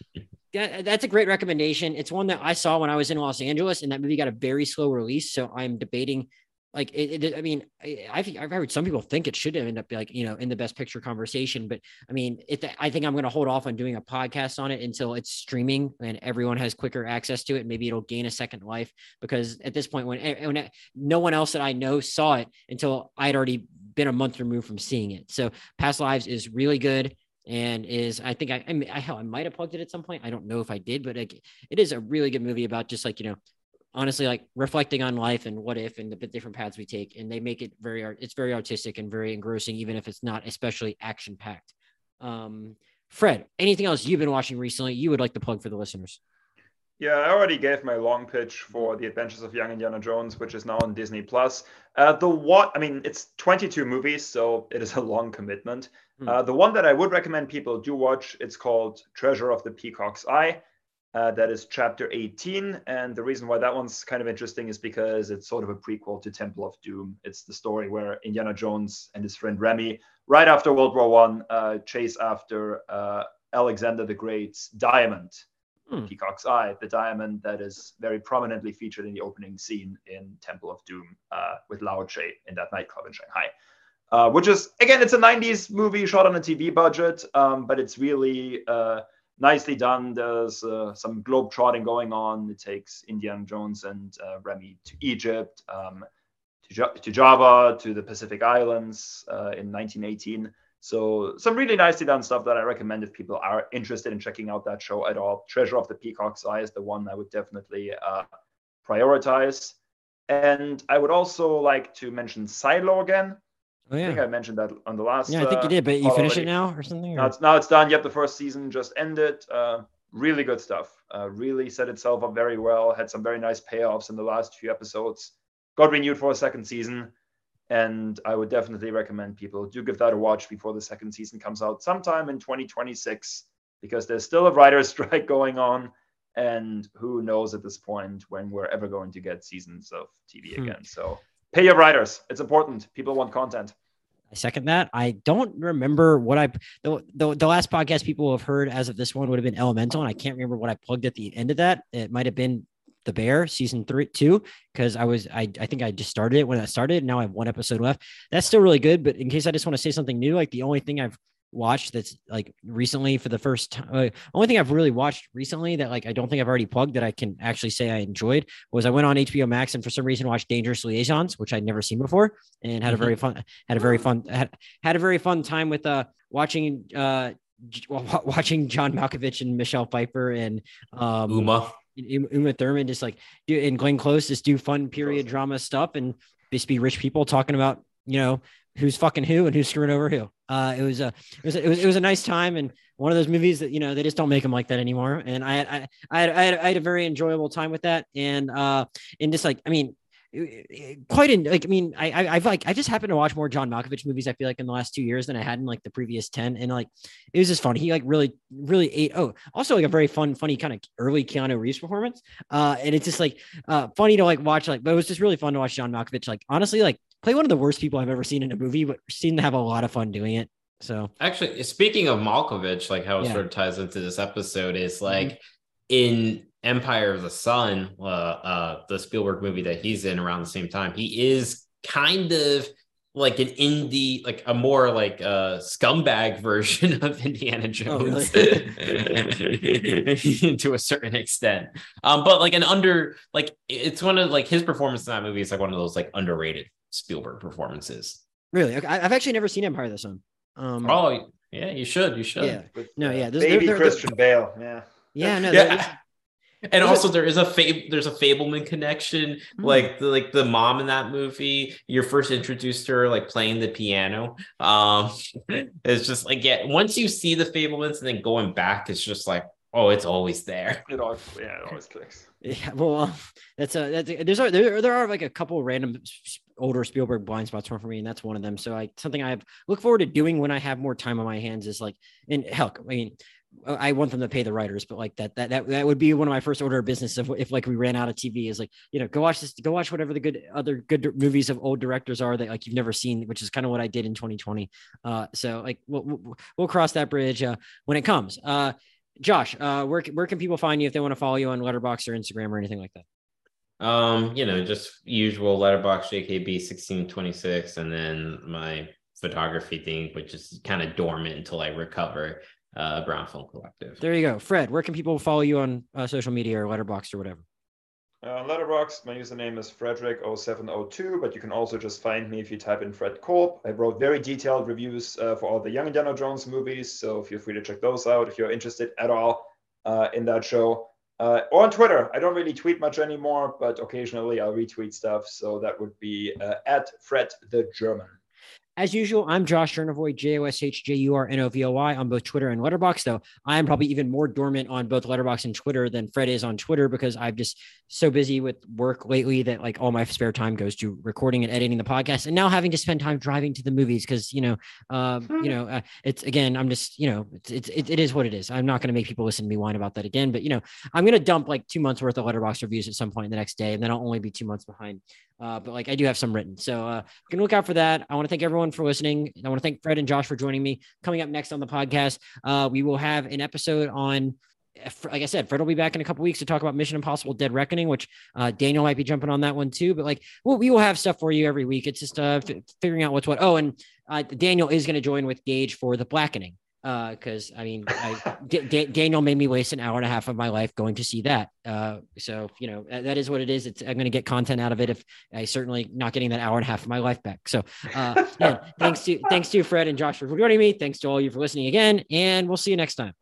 Yeah, that's a great recommendation. It's one that I saw when I was in Los Angeles, and that movie got a very slow release. So I'm debating, like, it, it, I mean, I've, I've heard some people think it should end up like you know in the best picture conversation, but I mean, it, I think I'm going to hold off on doing a podcast on it until it's streaming and everyone has quicker access to it. Maybe it'll gain a second life because at this point, when, eh, when eh, no one else that I know saw it until I'd already been a month removed from seeing it. So Past Lives is really good and is I think I I, I hell I might have plugged it at some point. I don't know if I did, but like, it is a really good movie about just like you know honestly like reflecting on life and what if and the different paths we take and they make it very art it's very artistic and very engrossing even if it's not especially action packed um fred anything else you've been watching recently you would like to plug for the listeners yeah, I already gave my long pitch for The Adventures of Young Indiana Jones, which is now on Disney Plus. Uh, the what? I mean, it's 22 movies, so it is a long commitment. Mm. Uh, the one that I would recommend people do watch, it's called Treasure of the Peacock's Eye. Uh, that is chapter 18, and the reason why that one's kind of interesting is because it's sort of a prequel to Temple of Doom. It's the story where Indiana Jones and his friend Remy, right after World War One, uh, chase after uh, Alexander the Great's diamond hmm. Peacock's Eye, the diamond that is very prominently featured in the opening scene in Temple of Doom uh, with Lao Che in that nightclub in Shanghai. Uh, which is again, it's a '90s movie shot on a TV budget, um, but it's really uh, nicely done. There's uh, some globe trotting going on. It takes Indiana Jones and uh, Remy to Egypt, um, to, to, Java, to the Pacific Islands uh, in 1918. So some really nicely done stuff that I recommend if people are interested in checking out that show at all. Treasure of the Peacock's Eye is the one I would definitely uh, prioritize. And I would also like to mention Silo again. Oh, yeah. I think I mentioned that on the last. Yeah, I think you did, but you finish it now or something? Or? Now, it's, now it's done. Yep, the first season just ended. Uh, really good stuff. Uh, really set itself up very well. Had some very nice payoffs in the last few episodes. Got renewed for a second season and I would definitely recommend people do give that a watch before the second season comes out sometime in 2026 because there's still a writer's strike going on. And who knows at this point when we're ever going to get seasons of TV hmm. again. So pay your writers. It's important. People want content. I second that. I don't remember what I the, the, the last podcast people have heard as of this one would have been Elemental, and I can't remember what I plugged at the end of that. It might have been the Bear season three, two, because I was, I, I think I just started it when I started. Now I have one episode left. That's still really good. But in case I just want to say something new, like the only thing I've watched that's like recently for the first time, uh, only thing I've really watched recently that like I don't think I've already plugged that I can actually say I enjoyed was I went on HBO Max and for some reason watched Dangerous Liaisons, which I'd never seen before, and had a very fun, had a very fun, had, had a very fun time with uh watching uh watching John Malkovich and Michelle Pfeiffer and um, Uma Uma Thurman just like do and Glenn Close just do fun period drama stuff and just be rich people talking about you know who's fucking who and who's screwing over who. Uh, it was a it was a, it was it was a nice time and one of those movies that you know they just don't make them like that anymore. And I I I had, I had, I had a very enjoyable time with that and uh and just like I mean quite in like I mean I, I have like I just happened to watch more John Malkovich movies I feel like in the last two years than I had in like the previous 10 and like it was just fun he like really really ate oh also like a very fun funny kind of early Keanu Reeves performance uh and it's just like uh funny to like watch like but it was just really fun to watch John Malkovich like honestly like play one of the worst people I've ever seen in a movie but seem to have a lot of fun doing it so actually speaking of Malkovich like how it yeah. sort of ties into this episode is like mm-hmm. in Empire of the Sun, uh, uh, the Spielberg movie that he's in around the same time, he is kind of like an indie, like a more like a uh, scumbag version of Indiana Jones oh, really? to a certain extent. Um, but like an under, like it's one of like his performance in that movie is like one of those like underrated Spielberg performances. Really, I've actually never seen Empire of the Sun. Um, oh yeah, you should, you should. Yeah, no, yeah, baby Christian Bale, yeah, yeah, no. Yeah. and also there is a fab- there's a Fabelman connection. Mm-hmm. Like the like the mom in that movie, you're first introduced to her like playing the piano. Um, it's just like yeah, once you see the Fabelmans and then going back, it's just like oh, it's always there. It always yeah, it always clicks. Yeah, well, that's a that's a, there's a, there there are like a couple random older Spielberg blind spots for me, and that's one of them. So like something I have look forward to doing when I have more time on my hands is like, and hell, I mean, I want them to pay the writers, but like that, that, that, that would be one of my first order of business. If, if like we ran out of TV is like, you know, go watch this, go watch whatever the good other good movies of old directors are that like you've never seen, which is kind of what I did in 2020. Uh, so like we'll, we'll, cross that bridge uh, when it comes. Uh, Josh, uh, where, where can people find you if they want to follow you on Letterboxd or Instagram or anything like that? Um, you know, just usual Letterboxd JKB 1626, and then my photography thing, which is kind of dormant until I recover uh, Brown Film Collective. There you go. Fred, where can people follow you on uh, social media or Letterboxd or whatever? Uh, Letterboxd, my username is Frederick0702, but you can also just find me if you type in Fred Kolb. I wrote very detailed reviews uh, for all the Young Indiana Jones movies, so feel free to check those out if you're interested at all uh, in that show. Uh, or on Twitter, I don't really tweet much anymore, but occasionally I'll retweet stuff. So that would be uh, at Fred the German. As usual, I'm Josh Jurnovoy, J O S H J U R N O V O Y on both Twitter and Letterboxd. Though I am probably even more dormant on both Letterboxd and Twitter than Fred is on Twitter because I'm just so busy with work lately that like all my spare time goes to recording and editing the podcast, and now having to spend time driving to the movies because you know, um, you know, uh, it's again, I'm just you know, it's, it's it, it is what it is. I'm not going to make people listen to me whine about that again, but you know, I'm going to dump like two months worth of Letterboxd reviews at some point the next day, and then I'll only be two months behind. Uh, but like I do have some written. So uh, can look out for that. I want to thank everyone for listening. I want to thank Fred and Josh for joining me. Coming up next on the podcast, uh, we will have an episode on like I said, Fred will be back in a couple weeks to talk about Mission Impossible: Dead Reckoning, which uh, Daniel might be jumping on that one too. But like, well, we will have stuff for you every week. It's just uh, f- figuring out what's what. Oh, and uh, Daniel is going to join with Gage for the Blackening because uh, I mean, I, D- Daniel made me waste an hour and a half of my life going to see that. Uh, so you know that, that is what it is. It's I'm going to get content out of it if I certainly not getting that hour and a half of my life back. So uh, yeah, thanks to thanks to Fred and Josh for joining me. Thanks to all you for listening again, and we'll see you next time.